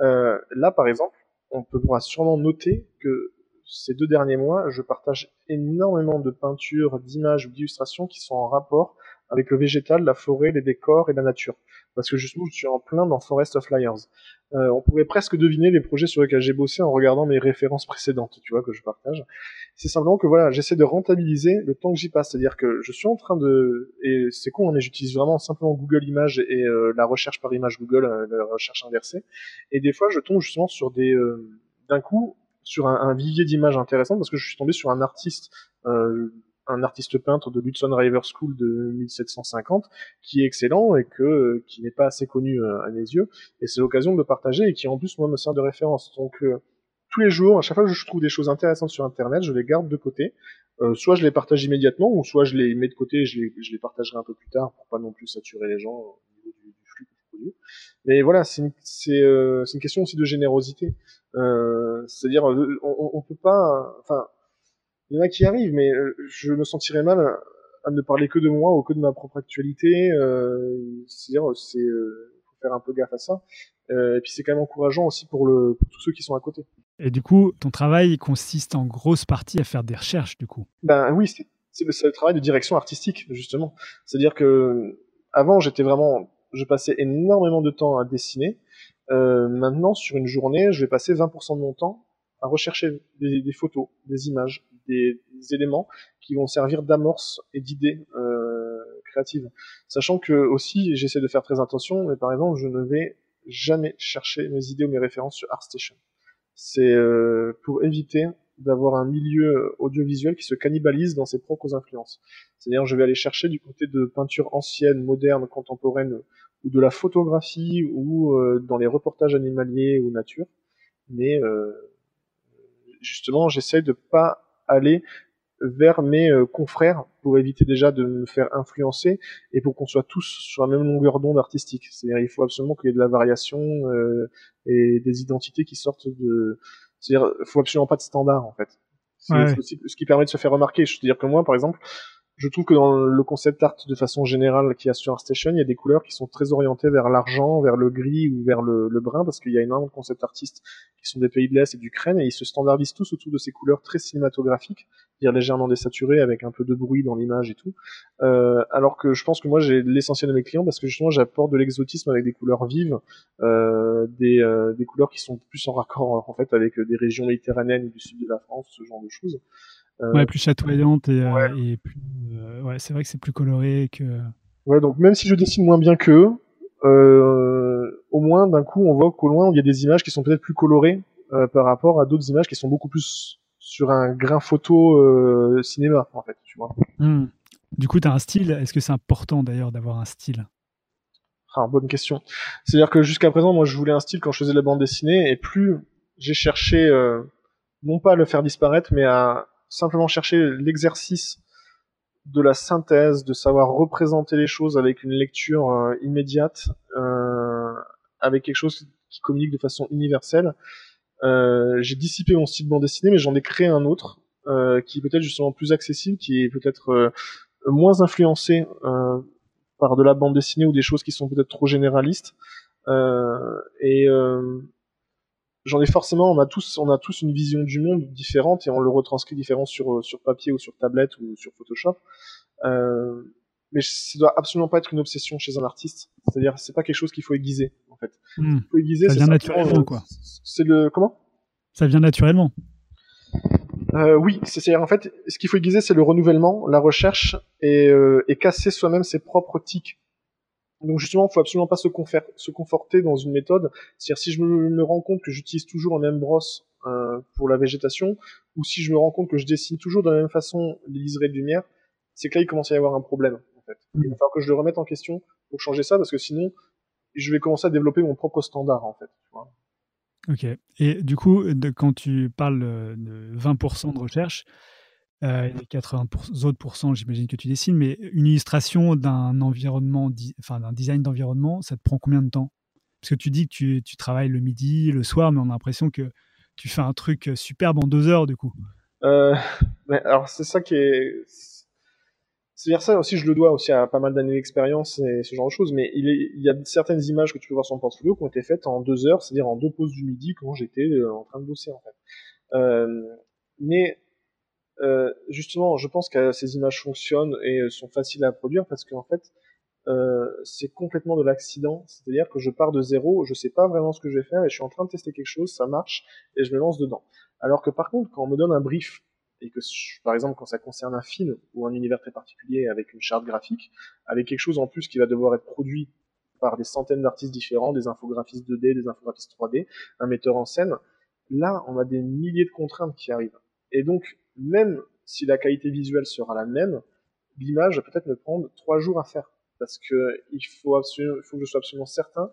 Euh, là, par exemple, on peut sûrement noter que ces deux derniers mois, je partage énormément de peintures, d'images ou d'illustrations qui sont en rapport avec le végétal, la forêt, les décors et la nature. Parce que justement, je suis en plein dans Forest of Liars. Euh, on pourrait presque deviner les projets sur lesquels j'ai bossé en regardant mes références précédentes, tu vois, que je partage. C'est simplement que voilà, j'essaie de rentabiliser le temps que j'y passe. C'est-à-dire que je suis en train de... Et c'est con, hein, mais j'utilise vraiment simplement Google Images et euh, la recherche par image Google, euh, la recherche inversée. Et des fois, je tombe justement sur des... D'un coup, sur un, un vivier d'images intéressant parce que je suis tombé sur un artiste, euh, un artiste peintre de l'Hudson River School de 1750 qui est excellent et que qui n'est pas assez connu euh, à mes yeux et c'est l'occasion de le partager et qui en plus moi me sert de référence. Donc euh, tous les jours, à chaque fois que je trouve des choses intéressantes sur internet, je les garde de côté. Euh, soit je les partage immédiatement, ou soit je les mets de côté et je les, je les partagerai un peu plus tard pour pas non plus saturer les gens au niveau du, flux que je. Mais voilà, c'est une, c'est, euh, une question aussi de générosité. Euh, c'est-à-dire, euh, on, on, peut pas. Enfin, il y en a qui arrivent, mais euh, je me sentirais mal à ne parler que de moi ou que de ma propre actualité. c'est-à-dire, c'est faut faire un peu gaffe à ça. et puis c'est quand même encourageant aussi pour, le, pour tous ceux qui sont à côté. Et du coup, ton travail consiste en grosse partie à faire des recherches, du coup. Ben oui, c'est, c'est le, le travail de direction artistique, justement. C'est-à-dire que avant, j'étais vraiment, je passais énormément de temps à dessiner. Euh, maintenant, sur une journée, je vais passer 20% de mon temps à rechercher des, photos, des images, des, éléments qui vont servir d'amorce et d'idées euh, créatives. Sachant que aussi, j'essaie de faire très attention, mais par exemple, je ne vais jamais chercher mes idées ou mes références sur ArtStation. C'est euh, pour éviter d'avoir un milieu audiovisuel qui se cannibalise dans ses propres influences. C'est-à-dire, je vais aller chercher du côté de peinture ancienne, moderne, contemporaine, ou de la photographie ou euh, dans les reportages animaliers ou nature. Mais euh, justement, j'essaie de pas aller vers mes euh, confrères pour éviter déjà de me faire influencer et pour qu'on soit tous sur la même longueur d'onde artistique. C'est-à-dire il faut absolument qu'il y ait de la variation et des identités qui sortent de... C'est-à-dire il faut absolument pas de standard en fait. C'est ce qui permet de se faire remarquer. Je veux dire que moi, par exemple, je trouve que dans le concept art de façon générale qu'il y a sur ArtStation, il y a des couleurs qui sont très orientées vers l'argent, vers le gris ou vers le, brun, parce qu'il y a énormément de concept artistes qui sont des pays de l'Est et d'Ukraine, et ils se standardisent tous autour de ces couleurs très cinématographiques, dire légèrement désaturées, avec un peu de bruit dans l'image et tout. Euh, alors que je pense que moi j'ai l'essentiel de mes clients, parce que justement j'apporte de l'exotisme avec des couleurs vives, euh, des, euh, des couleurs qui sont plus en raccord en fait avec des régions méditerranéennes du sud de la France, ce genre de choses. Euh, ouais, plus chatoyante et, euh, et plus. Euh, ouais, c'est vrai que c'est plus coloré que. Ouais, donc même si je dessine moins bien qu'eux, euh, au moins d'un coup on voit qu'au loin il y a des images qui sont peut-être plus colorées euh, par rapport à d'autres images qui sont beaucoup plus sur un grain photo euh, cinéma en fait, tu vois. Mmh. Du coup, tu as un style. Est-ce que c'est important d'ailleurs d'avoir un style? Ah, bonne question. C'est-à-dire que jusqu'à présent, moi, je voulais un style quand je faisais la bande dessinée, et plus j'ai cherché, non pas à le faire disparaître, mais à simplement chercher l'exercice de la synthèse, de savoir représenter les choses avec une lecture euh, immédiate, euh, avec quelque chose qui communique de façon universelle. Euh, j'ai dissipé mon style bande dessinée, mais j'en ai créé un autre qui est peut-être justement plus accessible, qui est peut-être moins influencé par de la bande dessinée ou des choses qui sont peut-être trop généralistes. et j'en ai forcément, on a tous, on a tous une vision du monde différente et on le retranscrit différent sur sur papier ou sur tablette ou sur Photoshop. Euh, mais ça doit absolument pas être une obsession chez un artiste. C'est-à-dire, c'est pas quelque chose qu'il faut aiguiser en fait. Hmm. Faut aiguiser, ça vient naturellement, quoi. C'est le comment? Ça vient naturellement. Euh, oui, c'est-à-dire en fait, ce qu'il faut aiguiser, c'est le renouvellement, la recherche et, euh, et casser soi-même ses propres tics donc justement, il faut absolument pas se, se, conforter dans une méthode. C'est-à-dire si je me, rends compte que j'utilise toujours la même brosse euh, pour la végétation, ou si je me rends compte que je dessine toujours de la même façon les liserés de lumière, c'est que là il commence à y avoir un problème. En fait. Il va falloir que je le remette en question pour changer ça, parce que sinon je vais commencer à développer mon propre standard en fait. Ok. Et du coup, quand tu parles de 20% de recherche, euh, les 80 autres pourcents, j'imagine que tu dessines, mais une illustration d'un environnement, enfin d'un design d'environnement, ça te prend combien de temps? Parce que tu dis que tu, tu, travailles le midi, le soir, mais on a l'impression que tu fais un truc superbe en deux heures du coup. Euh, alors c'est ça qui est, c'est-à-dire ça aussi, je le dois aussi à pas mal d'années d'expérience et ce genre de choses, mais il, y a certaines images que tu peux voir sur mon portfolio qui ont été faites en deux heures, c'est-à-dire en deux pauses du midi quand j'étais euh, en train de bosser en fait. Euh, mais euh, justement, je pense que ces images fonctionnent et euh, sont faciles à produire parce qu'en fait, euh, c'est complètement de l'accident. C'est-à-dire que je pars de zéro, je sais pas vraiment ce que je vais faire et je suis en train de tester quelque chose, ça marche et je me lance dedans. Alors que par contre, quand on me donne un brief et que, par exemple, quand ça concerne un film ou un univers très particulier avec une charte graphique, avec quelque chose en plus qui va devoir être produit par des centaines d'artistes différents, des infographistes 2D, des infographistes 3D, un metteur en scène, là, on a des milliers de contraintes qui arrivent. Et donc, même si la qualité visuelle sera la même, l'image va peut-être me prendre trois jours à faire. Parce que il faut, il faut que je sois absolument certain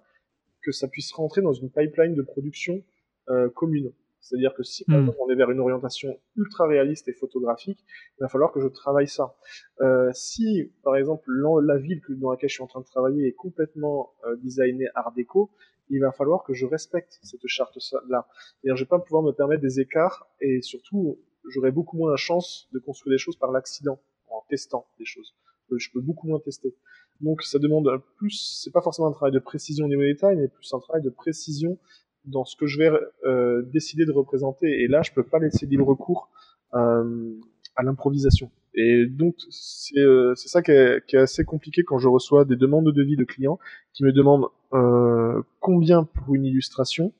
que ça puisse rentrer dans une pipeline de production euh, commune. C'est-à-dire que si par hmm. exemple on est vers une orientation ultra réaliste et photographique, il va falloir que je travaille ça. Euh, si par exemple la ville dans laquelle je suis en train de travailler est complètement euh, designée art déco, il va falloir que je respecte cette charte-là. C'est-à-dire je vais pas pouvoir me permettre des écarts et surtout j'aurais beaucoup moins la chance de construire des choses par l'accident, en testant des choses. Je peux beaucoup moins tester. Donc ça demande plus, c'est pas forcément un travail de précision au niveau des détails, mais plus un travail de précision dans ce que je vais euh, décider de représenter. Et là, je peux pas laisser libre cours euh, à l'improvisation. Et donc c'est euh, ça qui est, qui est, assez compliqué quand je reçois des demandes de devis de clients qui me demandent euh, combien pour une illustration.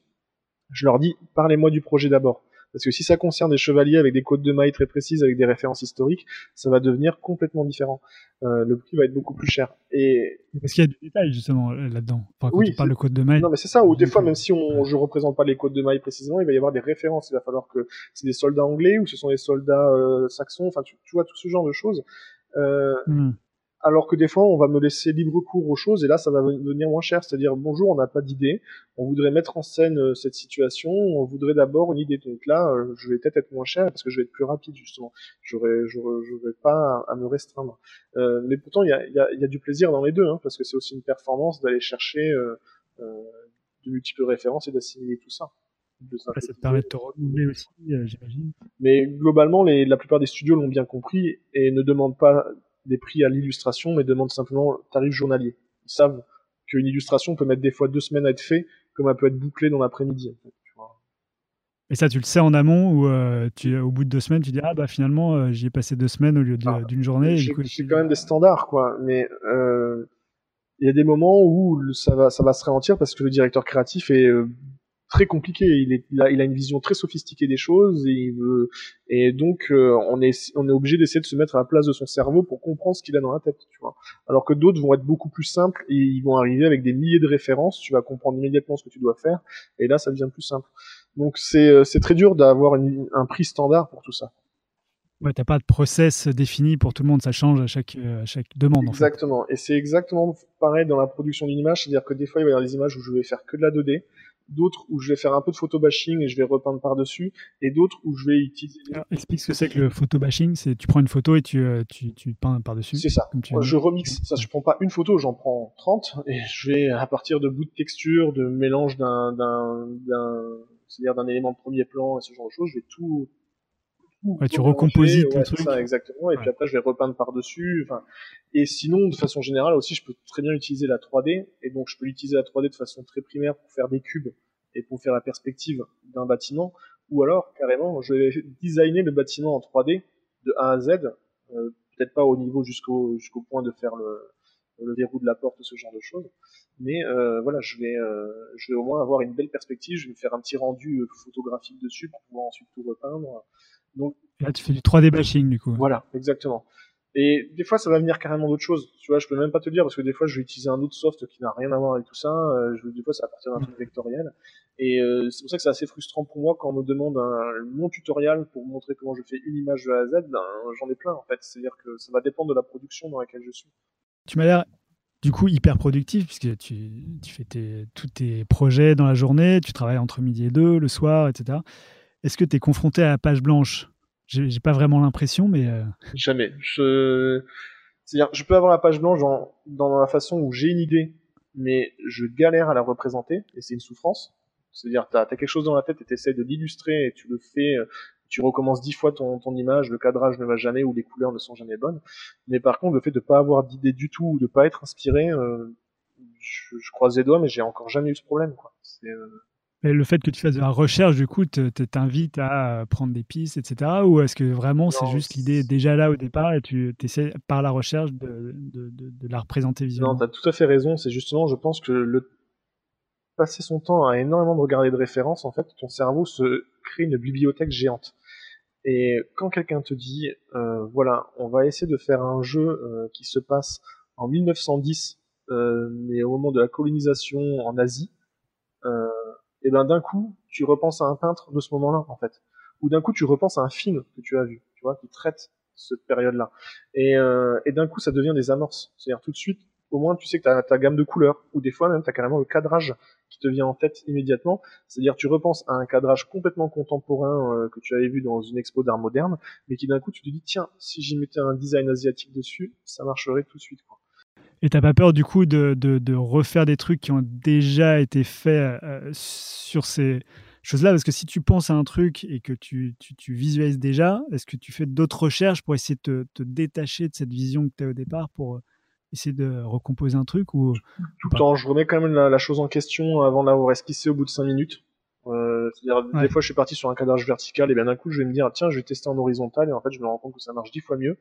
Je leur dis parlez-moi du projet d'abord. Parce que si ça concerne des chevaliers avec des codes de mailles très précises, avec des références historiques, ça va devenir complètement différent. Euh, le prix va être beaucoup plus cher. Et parce qu'il y a du détail justement là-dedans. Enfin, quand oui, tu parles de code de mailles. Non, mais c'est ça. Ou des fois, même si on, je représente pas les codes de mailles précisément, il va y avoir des références. Il va falloir que c'est des soldats anglais ou ce sont des soldats euh, saxons. Enfin, tu, tu, vois tout ce genre de choses. Euh, hmm alors que des fois on va me laisser libre cours aux choses et là ça va devenir moins cher, c'est-à-dire bonjour on n'a pas d'idée, on voudrait mettre en scène euh, cette situation, on voudrait d'abord une idée, donc là euh, je vais peut-être être moins cher parce que je vais être plus rapide justement, j'aurais j'aurais pas à, me restreindre, euh, mais pourtant il y a, y, a, y a, du plaisir dans les deux hein, parce que c'est aussi une performance d'aller chercher euh, de multiples références et d'assimiler tout ça. ça te permet de te renouveler aussi, j'imagine. Mais globalement, les, la plupart des studios l'ont bien compris et ne demandent pas des prix à l'illustration, mais demandent simplement tarif journalier. Ils savent qu'une illustration peut mettre des fois deux semaines à être fait, comme elle peut être bouclée dans l'après-midi. Et ça, tu le sais en amont ou euh, tu, au bout de deux semaines, tu dis ah bah finalement euh, j'y ai passé deux semaines au lieu Ah, d'une journée. C'est quand même des standards quoi, mais euh, il y a des moments où ça va ça va se ralentir parce que le directeur créatif est très compliqué. Il, est, il, a, il a une vision très sophistiquée des choses et, il veut, et donc euh, on est on est obligé d'essayer de se mettre à la place de son cerveau pour comprendre ce qu'il a dans la tête, tu vois. Alors que d'autres vont être beaucoup plus simples et ils vont arriver avec des milliers de références. Tu vas comprendre immédiatement ce que tu dois faire et là ça devient plus simple. Donc c'est euh, c'est très dur d'avoir une- un prix standard pour tout ça. Ouais, t'as pas de process défini pour tout le monde, ça change à chaque, euh, à chaque demande. En fait. Exactement. Et c'est exactement pareil dans la production d'une image, c'est-à-dire que des fois il va y avoir des images où je vais faire que de la 2D, d'autres où je vais faire un peu de photo bashing et je vais repeindre par-dessus, et d'autres où je vais utiliser. Alors, explique ce que c'est que le photo bashing. C'est tu prends une photo et tu, euh, tu, tu peins par-dessus. C'est ça. comme tu je remixe. Ça, je prends pas une photo, j'en prends 30 et je vais à partir de bouts de texture, de mélange d'un, d'un, d'un, c'est-à-dire d'un élément de premier plan et ce genre de choses, je vais tout. Ouais, tu recomposites ouais, le truc. Ça, exactement. Et Ouais. puis après, je vais repeindre par-dessus. Enfin, et sinon, de façon générale aussi, je peux très bien utiliser la 3D et donc je peux utiliser la 3D de façon très primaire pour faire des cubes et pour faire la perspective d'un bâtiment, ou alors carrément, je vais designer le bâtiment en 3D de A à Z, euh, peut-être pas au niveau jusqu'au jusqu'au point de faire le, le verrou de la porte, ce genre de choses, mais euh, voilà, je vais euh, je vais au moins avoir une belle perspective, je vais me faire un petit rendu euh, photographique dessus pour pouvoir ensuite tout repeindre. Donc Là, tu fais du 3D bashing du coup. voilà, exactement. Et des fois, ça va venir carrément d'autres choses. Tu vois, je peux même pas te dire parce que des fois, je vais utiliser un autre soft qui n'a rien à voir avec tout ça. Euh, je, des fois, ça va partir d'un truc vectoriel. Et euh, c'est pour ça que c'est assez frustrant pour moi quand on me demande un, mon tutoriel pour montrer comment je fais une image de A à Z. Ben, j'en ai plein en fait. C'est-à-dire que ça va dépendre de la production dans laquelle je suis. Tu m'as l'air du coup hyper productif puisque tu, tu fais tes, tous tes projets dans la journée, tu travailles entre midi et deux, le soir, etc. Est-ce que tu es confronté à la page blanche? J'ai pas vraiment l'impression, mais euh, Jamais. Je... C'est-à-dire, je peux avoir la page blanche dans, dans la façon où j'ai une idée, mais je galère à la représenter, et c'est une souffrance. C'est-à-dire, t'as as quelque chose dans la tête et t'essaies de l'illustrer, et tu le fais, euh, tu recommences dix fois ton, ton image, le cadrage ne va jamais, ou les couleurs ne sont jamais bonnes. Mais par contre, le fait de pas avoir d'idée du tout, ou de pas être inspiré, euh, je, je croise les doigts, mais j'ai encore jamais eu ce problème. C'est, euh, le fait que tu fasses de la recherche, du coup, te- te- t'invite à euh, prendre des pistes, etc. Ou est-ce que vraiment c'est Non, juste l'idée déjà là au départ et tu essaies par la recherche de, de, de- de la représenter Non, visuellement? t'as tout à fait raison. C'est justement, je pense que le passer son temps à énormément de regarder de références, en fait, ton cerveau se crée une bibliothèque géante. Et quand quelqu'un te dit, euh, voilà, on va essayer de faire un jeu euh, qui se passe en 1910, euh, mais au moment de la colonisation en Asie, euh, et ben d'un coup, tu repenses à un peintre de ce moment-là, en fait. Ou d'un coup, tu repenses à un film que tu as vu, tu vois, qui traite cette période-là. Et, euh, et d'un coup, ça devient des amorces. C'est-à-dire tout de suite, au moins, tu sais que tu as ta gamme de couleurs, ou des fois même, tu as carrément le cadrage qui te vient en tête immédiatement. C'est-à-dire, tu repenses à un cadrage complètement contemporain euh, que tu avais vu dans une expo d'art moderne, mais qui d'un coup, tu te dis, tiens, si j'y mettais un design asiatique dessus, ça marcherait tout de suite. Quoi. Et t'as pas peur du coup de, de, de refaire des trucs qui ont déjà été faits euh, sur ces choses-là? Parce que si tu penses à un truc et que tu, tu, tu visualises déjà, est-ce que tu fais d'autres recherches pour essayer de te, te détacher de cette vision que tu as au départ pour essayer de recomposer un truc ou Tout le temps, je remets quand même la, la chose en question avant d'avoir esquissé au bout de 5 minutes. Euh, C'est-à-dire, Ouais. des fois, je suis parti sur un cadrage vertical, et bien d'un coup, je vais me dire, tiens, je vais tester en horizontal, et en fait, je me rends compte que ça marche dix fois mieux.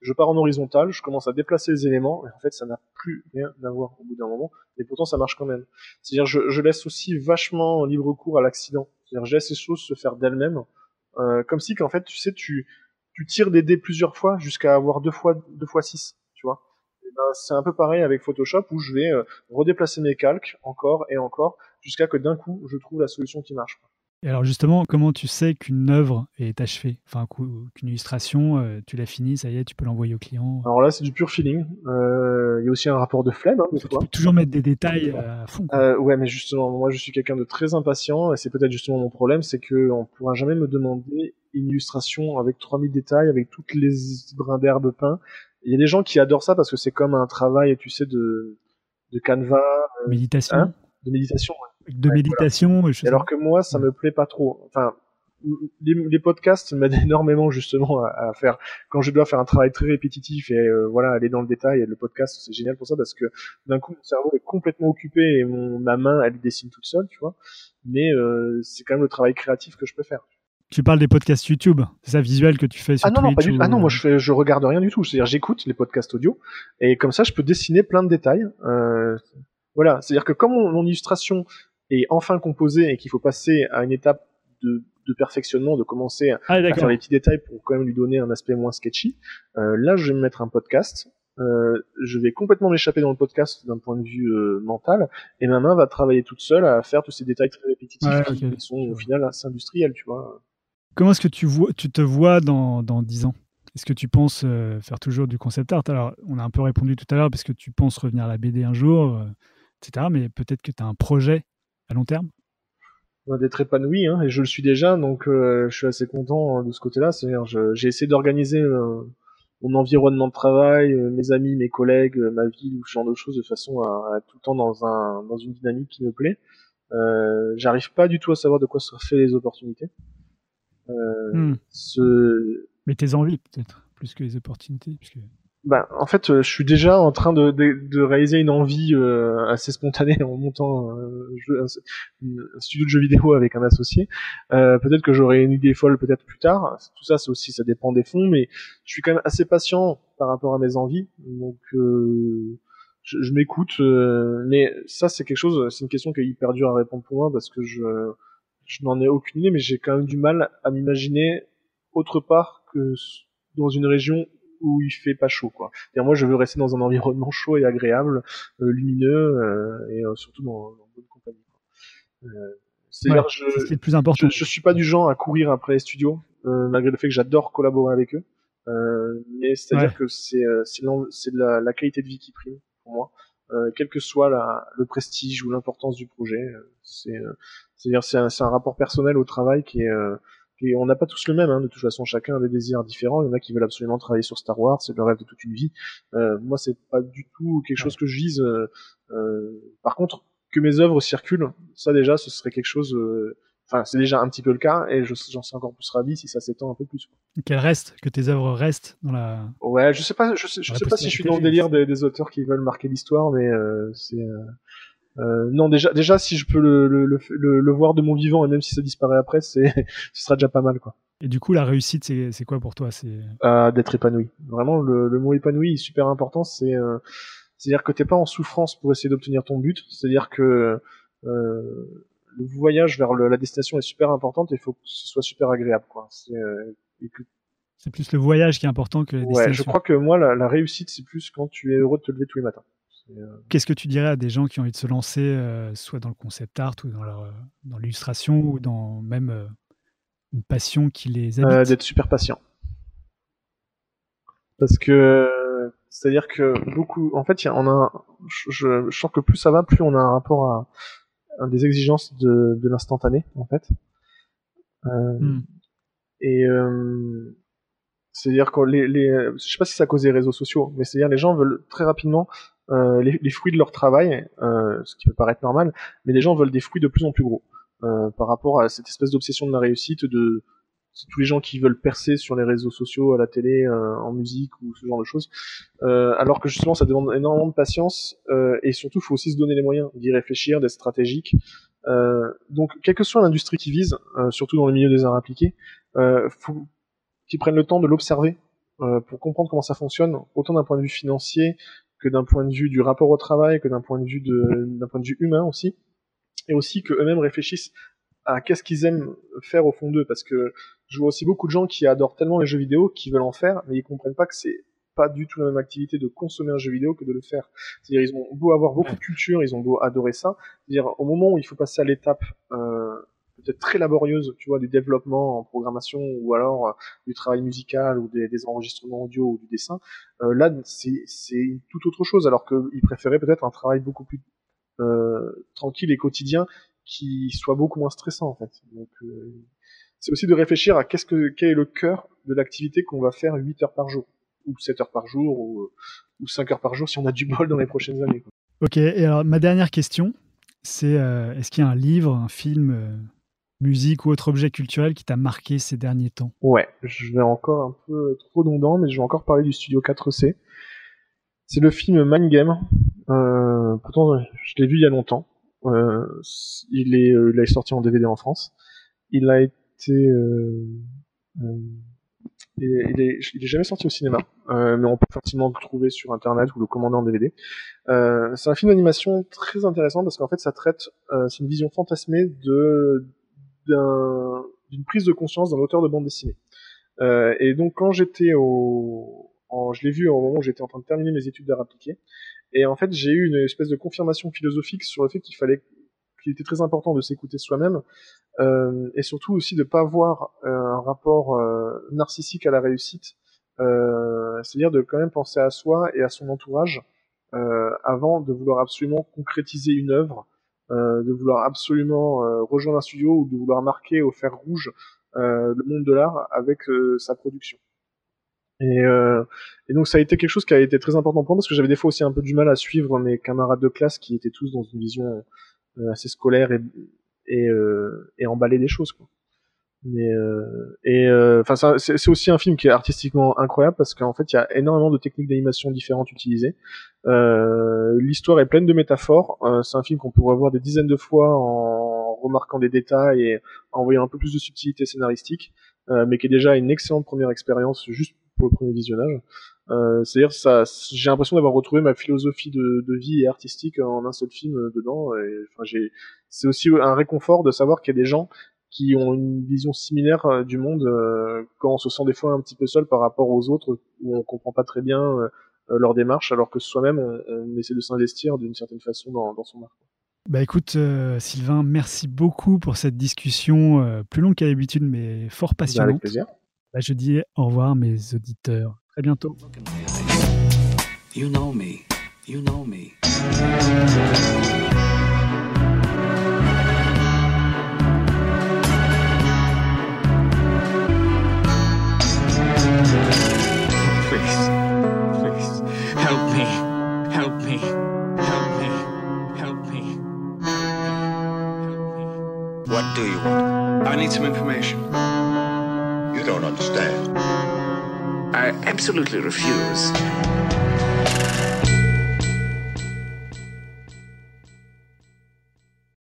Je pars en horizontal, je commence à déplacer les éléments, et en fait, ça n'a plus rien à voir au bout d'un moment, et pourtant, ça marche quand même. C'est-à-dire, je, je laisse aussi vachement libre cours à l'accident. C'est-à-dire, je laisse les choses se faire d'elles-mêmes, euh, comme si qu'en fait, tu sais, tu, tu tires des dés plusieurs fois jusqu'à avoir deux fois, deux fois six, tu vois. Ben, c'est un peu pareil avec Photoshop où je vais euh, redéplacer mes calques encore et encore jusqu'à que d'un coup je trouve la solution qui marche. Et alors justement, comment tu sais qu'une œuvre est achevée? Enfin, qu'u- qu'une illustration, euh, tu l'as finie, ça y est, tu peux l'envoyer au client. Alors là, c'est du pur feeling. Euh, Il y a aussi un rapport de flemme, hein, Tu peux toujours mettre des détails à fond. Euh, ouais, mais justement, moi je suis quelqu'un de très impatient et c'est peut-être justement mon problème, c'est que on pourra jamais me demander une illustration avec 3000 détails, avec toutes les brins d'herbe peints. Il y a des gens qui adorent ça parce que c'est comme un travail, tu sais, de, de canevas, méditation. hein de méditation. ouais. de Ouais, méditation. choses Et alors que moi, ça me plaît pas trop. Enfin, les, podcasts m'aident énormément justement à, faire quand je dois faire un travail très répétitif et euh, voilà aller dans le détail. Et le podcast c'est génial pour ça parce que d'un coup mon cerveau est complètement occupé et mon ma main elle dessine toute seule, tu vois. Mais euh, c'est quand même le travail créatif que je peux faire. Tu parles des podcasts YouTube, c'est ça visuel que tu fais sur ah non, non, pas du... ah non, moi je fais, je regarde rien du tout. C'est-à-dire j'écoute les podcasts audio et comme ça je peux dessiner plein de détails. Euh, voilà, c'est-à-dire que comme mon illustration est enfin composée et qu'il faut passer à une étape de de perfectionnement, de commencer à, ah, faire les petits détails pour quand même lui donner un aspect moins sketchy. Euh, là, je vais me mettre un podcast. Euh, je vais complètement m'échapper dans le podcast d'un point de vue euh, mental, et ma main va travailler toute seule à faire tous ces détails très répétitifs qui sont au final assez industriels, tu vois. Comment est-ce que tu, vois, tu te vois dans, dans 10 ans? Est-ce que tu penses faire toujours du concept art? Alors, on a un peu répondu tout à l'heure parce que tu penses revenir à la BD un jour, etc. Mais peut-être que tu as un projet à long terme? D'être épanoui hein, et je le suis déjà donc euh, je suis assez content hein, de ce côté-là c'est-à-dire j'ai essayé d'organiser euh, mon environnement de travail euh, mes amis mes collègues ma vie ou ce genre de choses de façon à, être tout le temps dans un dans une dynamique qui me plaît j'arrive pas du tout à savoir de quoi seraient fait les opportunités hmm. ce... mais tes envies peut-être plus que les opportunités puisque bah, en fait, euh, je suis déjà en train de, de, de réaliser une envie euh, assez spontanée en montant euh, un, studio de jeux vidéo avec un associé. Euh, peut-être que j'aurai une idée folle peut-être plus tard. Tout ça, c'est aussi, ça dépend des fonds, mais je suis quand même assez patient par rapport à mes envies. Donc, je, je m'écoute. mais ça, c'est quelque chose, c'est une question qui est hyper dure à répondre pour moi parce que je, je n'en ai aucune idée, mais j'ai quand même du mal à m'imaginer autre part que dans une région où il fait pas chaud quoi. Et moi je veux rester dans un environnement chaud et agréable, euh, lumineux euh, et euh, surtout dans, dans, bonne compagnie. c'est ouais, le plus important. Je, je, suis pas du genre à courir après les studios, malgré le fait que j'adore collaborer avec eux. mais c'est-à-dire que c'est c'est la, la, qualité de vie qui prime pour moi. Euh, quel que soit la, le prestige ou l'importance du projet, c'est c'est-à-dire c'est un, un, rapport personnel au travail qui est et on n'a pas tous le même, hein, de toute façon, chacun a des désirs différents. Il y en a qui veulent absolument travailler sur Star Wars, c'est le rêve de toute une vie. Euh, moi, c'est pas du tout quelque chose que je vise. Euh, euh, par contre, que mes œuvres circulent, ça déjà, ce serait quelque chose. Euh, enfin, c'est déjà un petit peu le cas, et j'en serais encore plus ravi si ça s'étend un peu plus. Qu'elles restent, que tes œuvres restent dans la. Ouais, je sais pas, je sais, je sais pas si je suis dans le délire des, des auteurs qui veulent marquer l'histoire, mais c'est. Euh, non, déjà, déjà, si je peux le, le, le, le, voir de mon vivant et même si ça disparaît après, c'est, ce sera déjà pas mal, quoi. Et du coup, la réussite, c'est, c'est quoi pour toi? C'est euh, d'être épanoui. Vraiment, le, le mot épanoui est super important. C'est, euh, c'est-à-dire que t'es pas en souffrance pour essayer d'obtenir ton but. C'est-à-dire que euh, le voyage vers la destination est super importante et il faut que ce soit super agréable, quoi. C'est, euh, c'est plus le voyage qui est important que la destination. Ouais, je crois que moi, la, la réussite, c'est plus quand tu es heureux de te lever tous les matins. Euh, Qu'est-ce que tu dirais à des gens qui ont envie de se lancer, euh, soit dans le concept art ou dans, euh, dans l'illustration ou dans même une passion qui les habite? D'être super patient. Parce que c'est-à-dire que beaucoup, en fait, on a, je, je, sens que plus ça va, plus on a un rapport à, à des exigences de, de l'instantané, en fait. Hmm. Et c'est-à-dire que les, les, je sais pas si ça cause des réseaux sociaux, mais c'est-à-dire les gens veulent très rapidement euh, les, les, fruits de leur travail, euh, ce qui peut paraître normal, mais les gens veulent des fruits de plus en plus gros euh, par rapport à cette espèce d'obsession de la réussite de tous les gens qui veulent percer sur les réseaux sociaux, à la télé, euh, en musique ou ce genre de choses, euh, alors que justement ça demande énormément de patience et surtout il faut aussi se donner les moyens d'y réfléchir, d'être stratégique. donc quelle que soit l'industrie qui vise, surtout dans le milieu des arts appliqués, faut qu'ils prennent le temps de l'observer pour comprendre comment ça fonctionne, autant d'un point de vue financier que d'un point de vue du rapport au travail, que d'un point de vue de, d'un point de vue humain aussi, et aussi que eux-mêmes réfléchissent à qu'est-ce qu'ils aiment faire au fond d'eux, parce que je vois aussi beaucoup de gens qui adorent tellement les jeux vidéo, qui veulent en faire, mais ils comprennent pas que c'est pas du tout la même activité de consommer un jeu vidéo que de le faire. C'est-à-dire ils ont beau avoir beaucoup de culture, ils ont beau adorer ça, c'est-à-dire au moment où il faut passer à l'étape euh, peut-être très laborieuse, tu vois, du développement en programmation ou alors euh, du travail musical ou des, enregistrements audio ou du dessin, euh, là c'est tout autre chose, alors qu'ils préféraient peut-être un travail beaucoup plus euh, tranquille et quotidien qui soit beaucoup moins stressant en fait. Donc euh, c'est aussi de réfléchir à qu'est-ce que quel est le cœur de l'activité qu'on va faire 8 heures par jour ou 7 heures par jour ou, ou 5 heures par jour si on a du bol dans les prochaines années. Quoi. Ok, et alors ma dernière question, c'est est-ce qu'il y a un livre, un film musique ou autre objet culturel qui t'a marqué ces derniers temps Ouais, je vais encore un peu trop redondant, mais je vais encore parler du studio 4C. C'est le film Mind Game. Euh, pourtant, je l'ai vu il y a longtemps. Euh, il est, euh, il est sorti en DVD en France. Il a été, il, il, est, il est jamais sorti au cinéma, mais on peut facilement le trouver sur internet ou le commander en DVD. C'est un film d'animation très intéressant parce qu'en fait, ça traite, c'est une vision fantasmée de d'une prise de conscience d'un auteur de bande dessinée. et donc, quand j'étais au, en, je l'ai vu au moment où j'étais en train de terminer mes études d'art appliqué. Et en fait, j'ai eu une espèce de confirmation philosophique sur le fait qu'il fallait qu'il était très important de s'écouter soi-même euh, et surtout aussi de pas avoir euh, un rapport euh, narcissique à la réussite, euh, c'est-à-dire de quand même penser à soi et à son entourage euh, avant de vouloir absolument concrétiser une œuvre, de vouloir absolument rejoindre un studio ou de vouloir marquer au fer rouge le monde de l'art avec sa production. Et, euh, donc ça a été quelque chose qui a été très important pour moi parce que j'avais des fois aussi un peu du mal à suivre mes camarades de classe qui étaient tous dans une vision euh, assez scolaire et et, euh, des choses quoi. Mais euh, et euh, enfin c'est aussi un film qui est artistiquement incroyable parce qu'en fait il y a énormément de techniques d'animation différentes utilisées. L'histoire est pleine de métaphores. c'est un film qu'on pourrait voir des dizaines de fois en remarquant des détails et en voyant un peu plus de subtilité scénaristique, mais qui est déjà une excellente première expérience juste pour le premier visionnage. Euh, C'est-à-dire ça, j'ai l'impression d'avoir retrouvé ma philosophie de, vie et artistique en un seul film euh, dedans. Enfin, j'ai, c'est aussi un réconfort de savoir qu'il y a des gens qui ont une vision similaire euh, du monde euh, quand on se sent des fois un petit peu seul par rapport aux autres où on comprend pas très bien leur démarche alors que soi-même on, on, essaie de s'investir d'une certaine façon dans, dans son art. Bah écoute Sylvain, merci beaucoup pour cette discussion plus longue qu'à l'habitude mais fort passionnante. Avec plaisir. Bah, je dis au revoir mes auditeurs. Très bientôt. You know me. You know me. Please. Please. Help me. Help me. Help me. Help me. Help me. What do you want? I need some information. You don't understand. I absolutely refuse.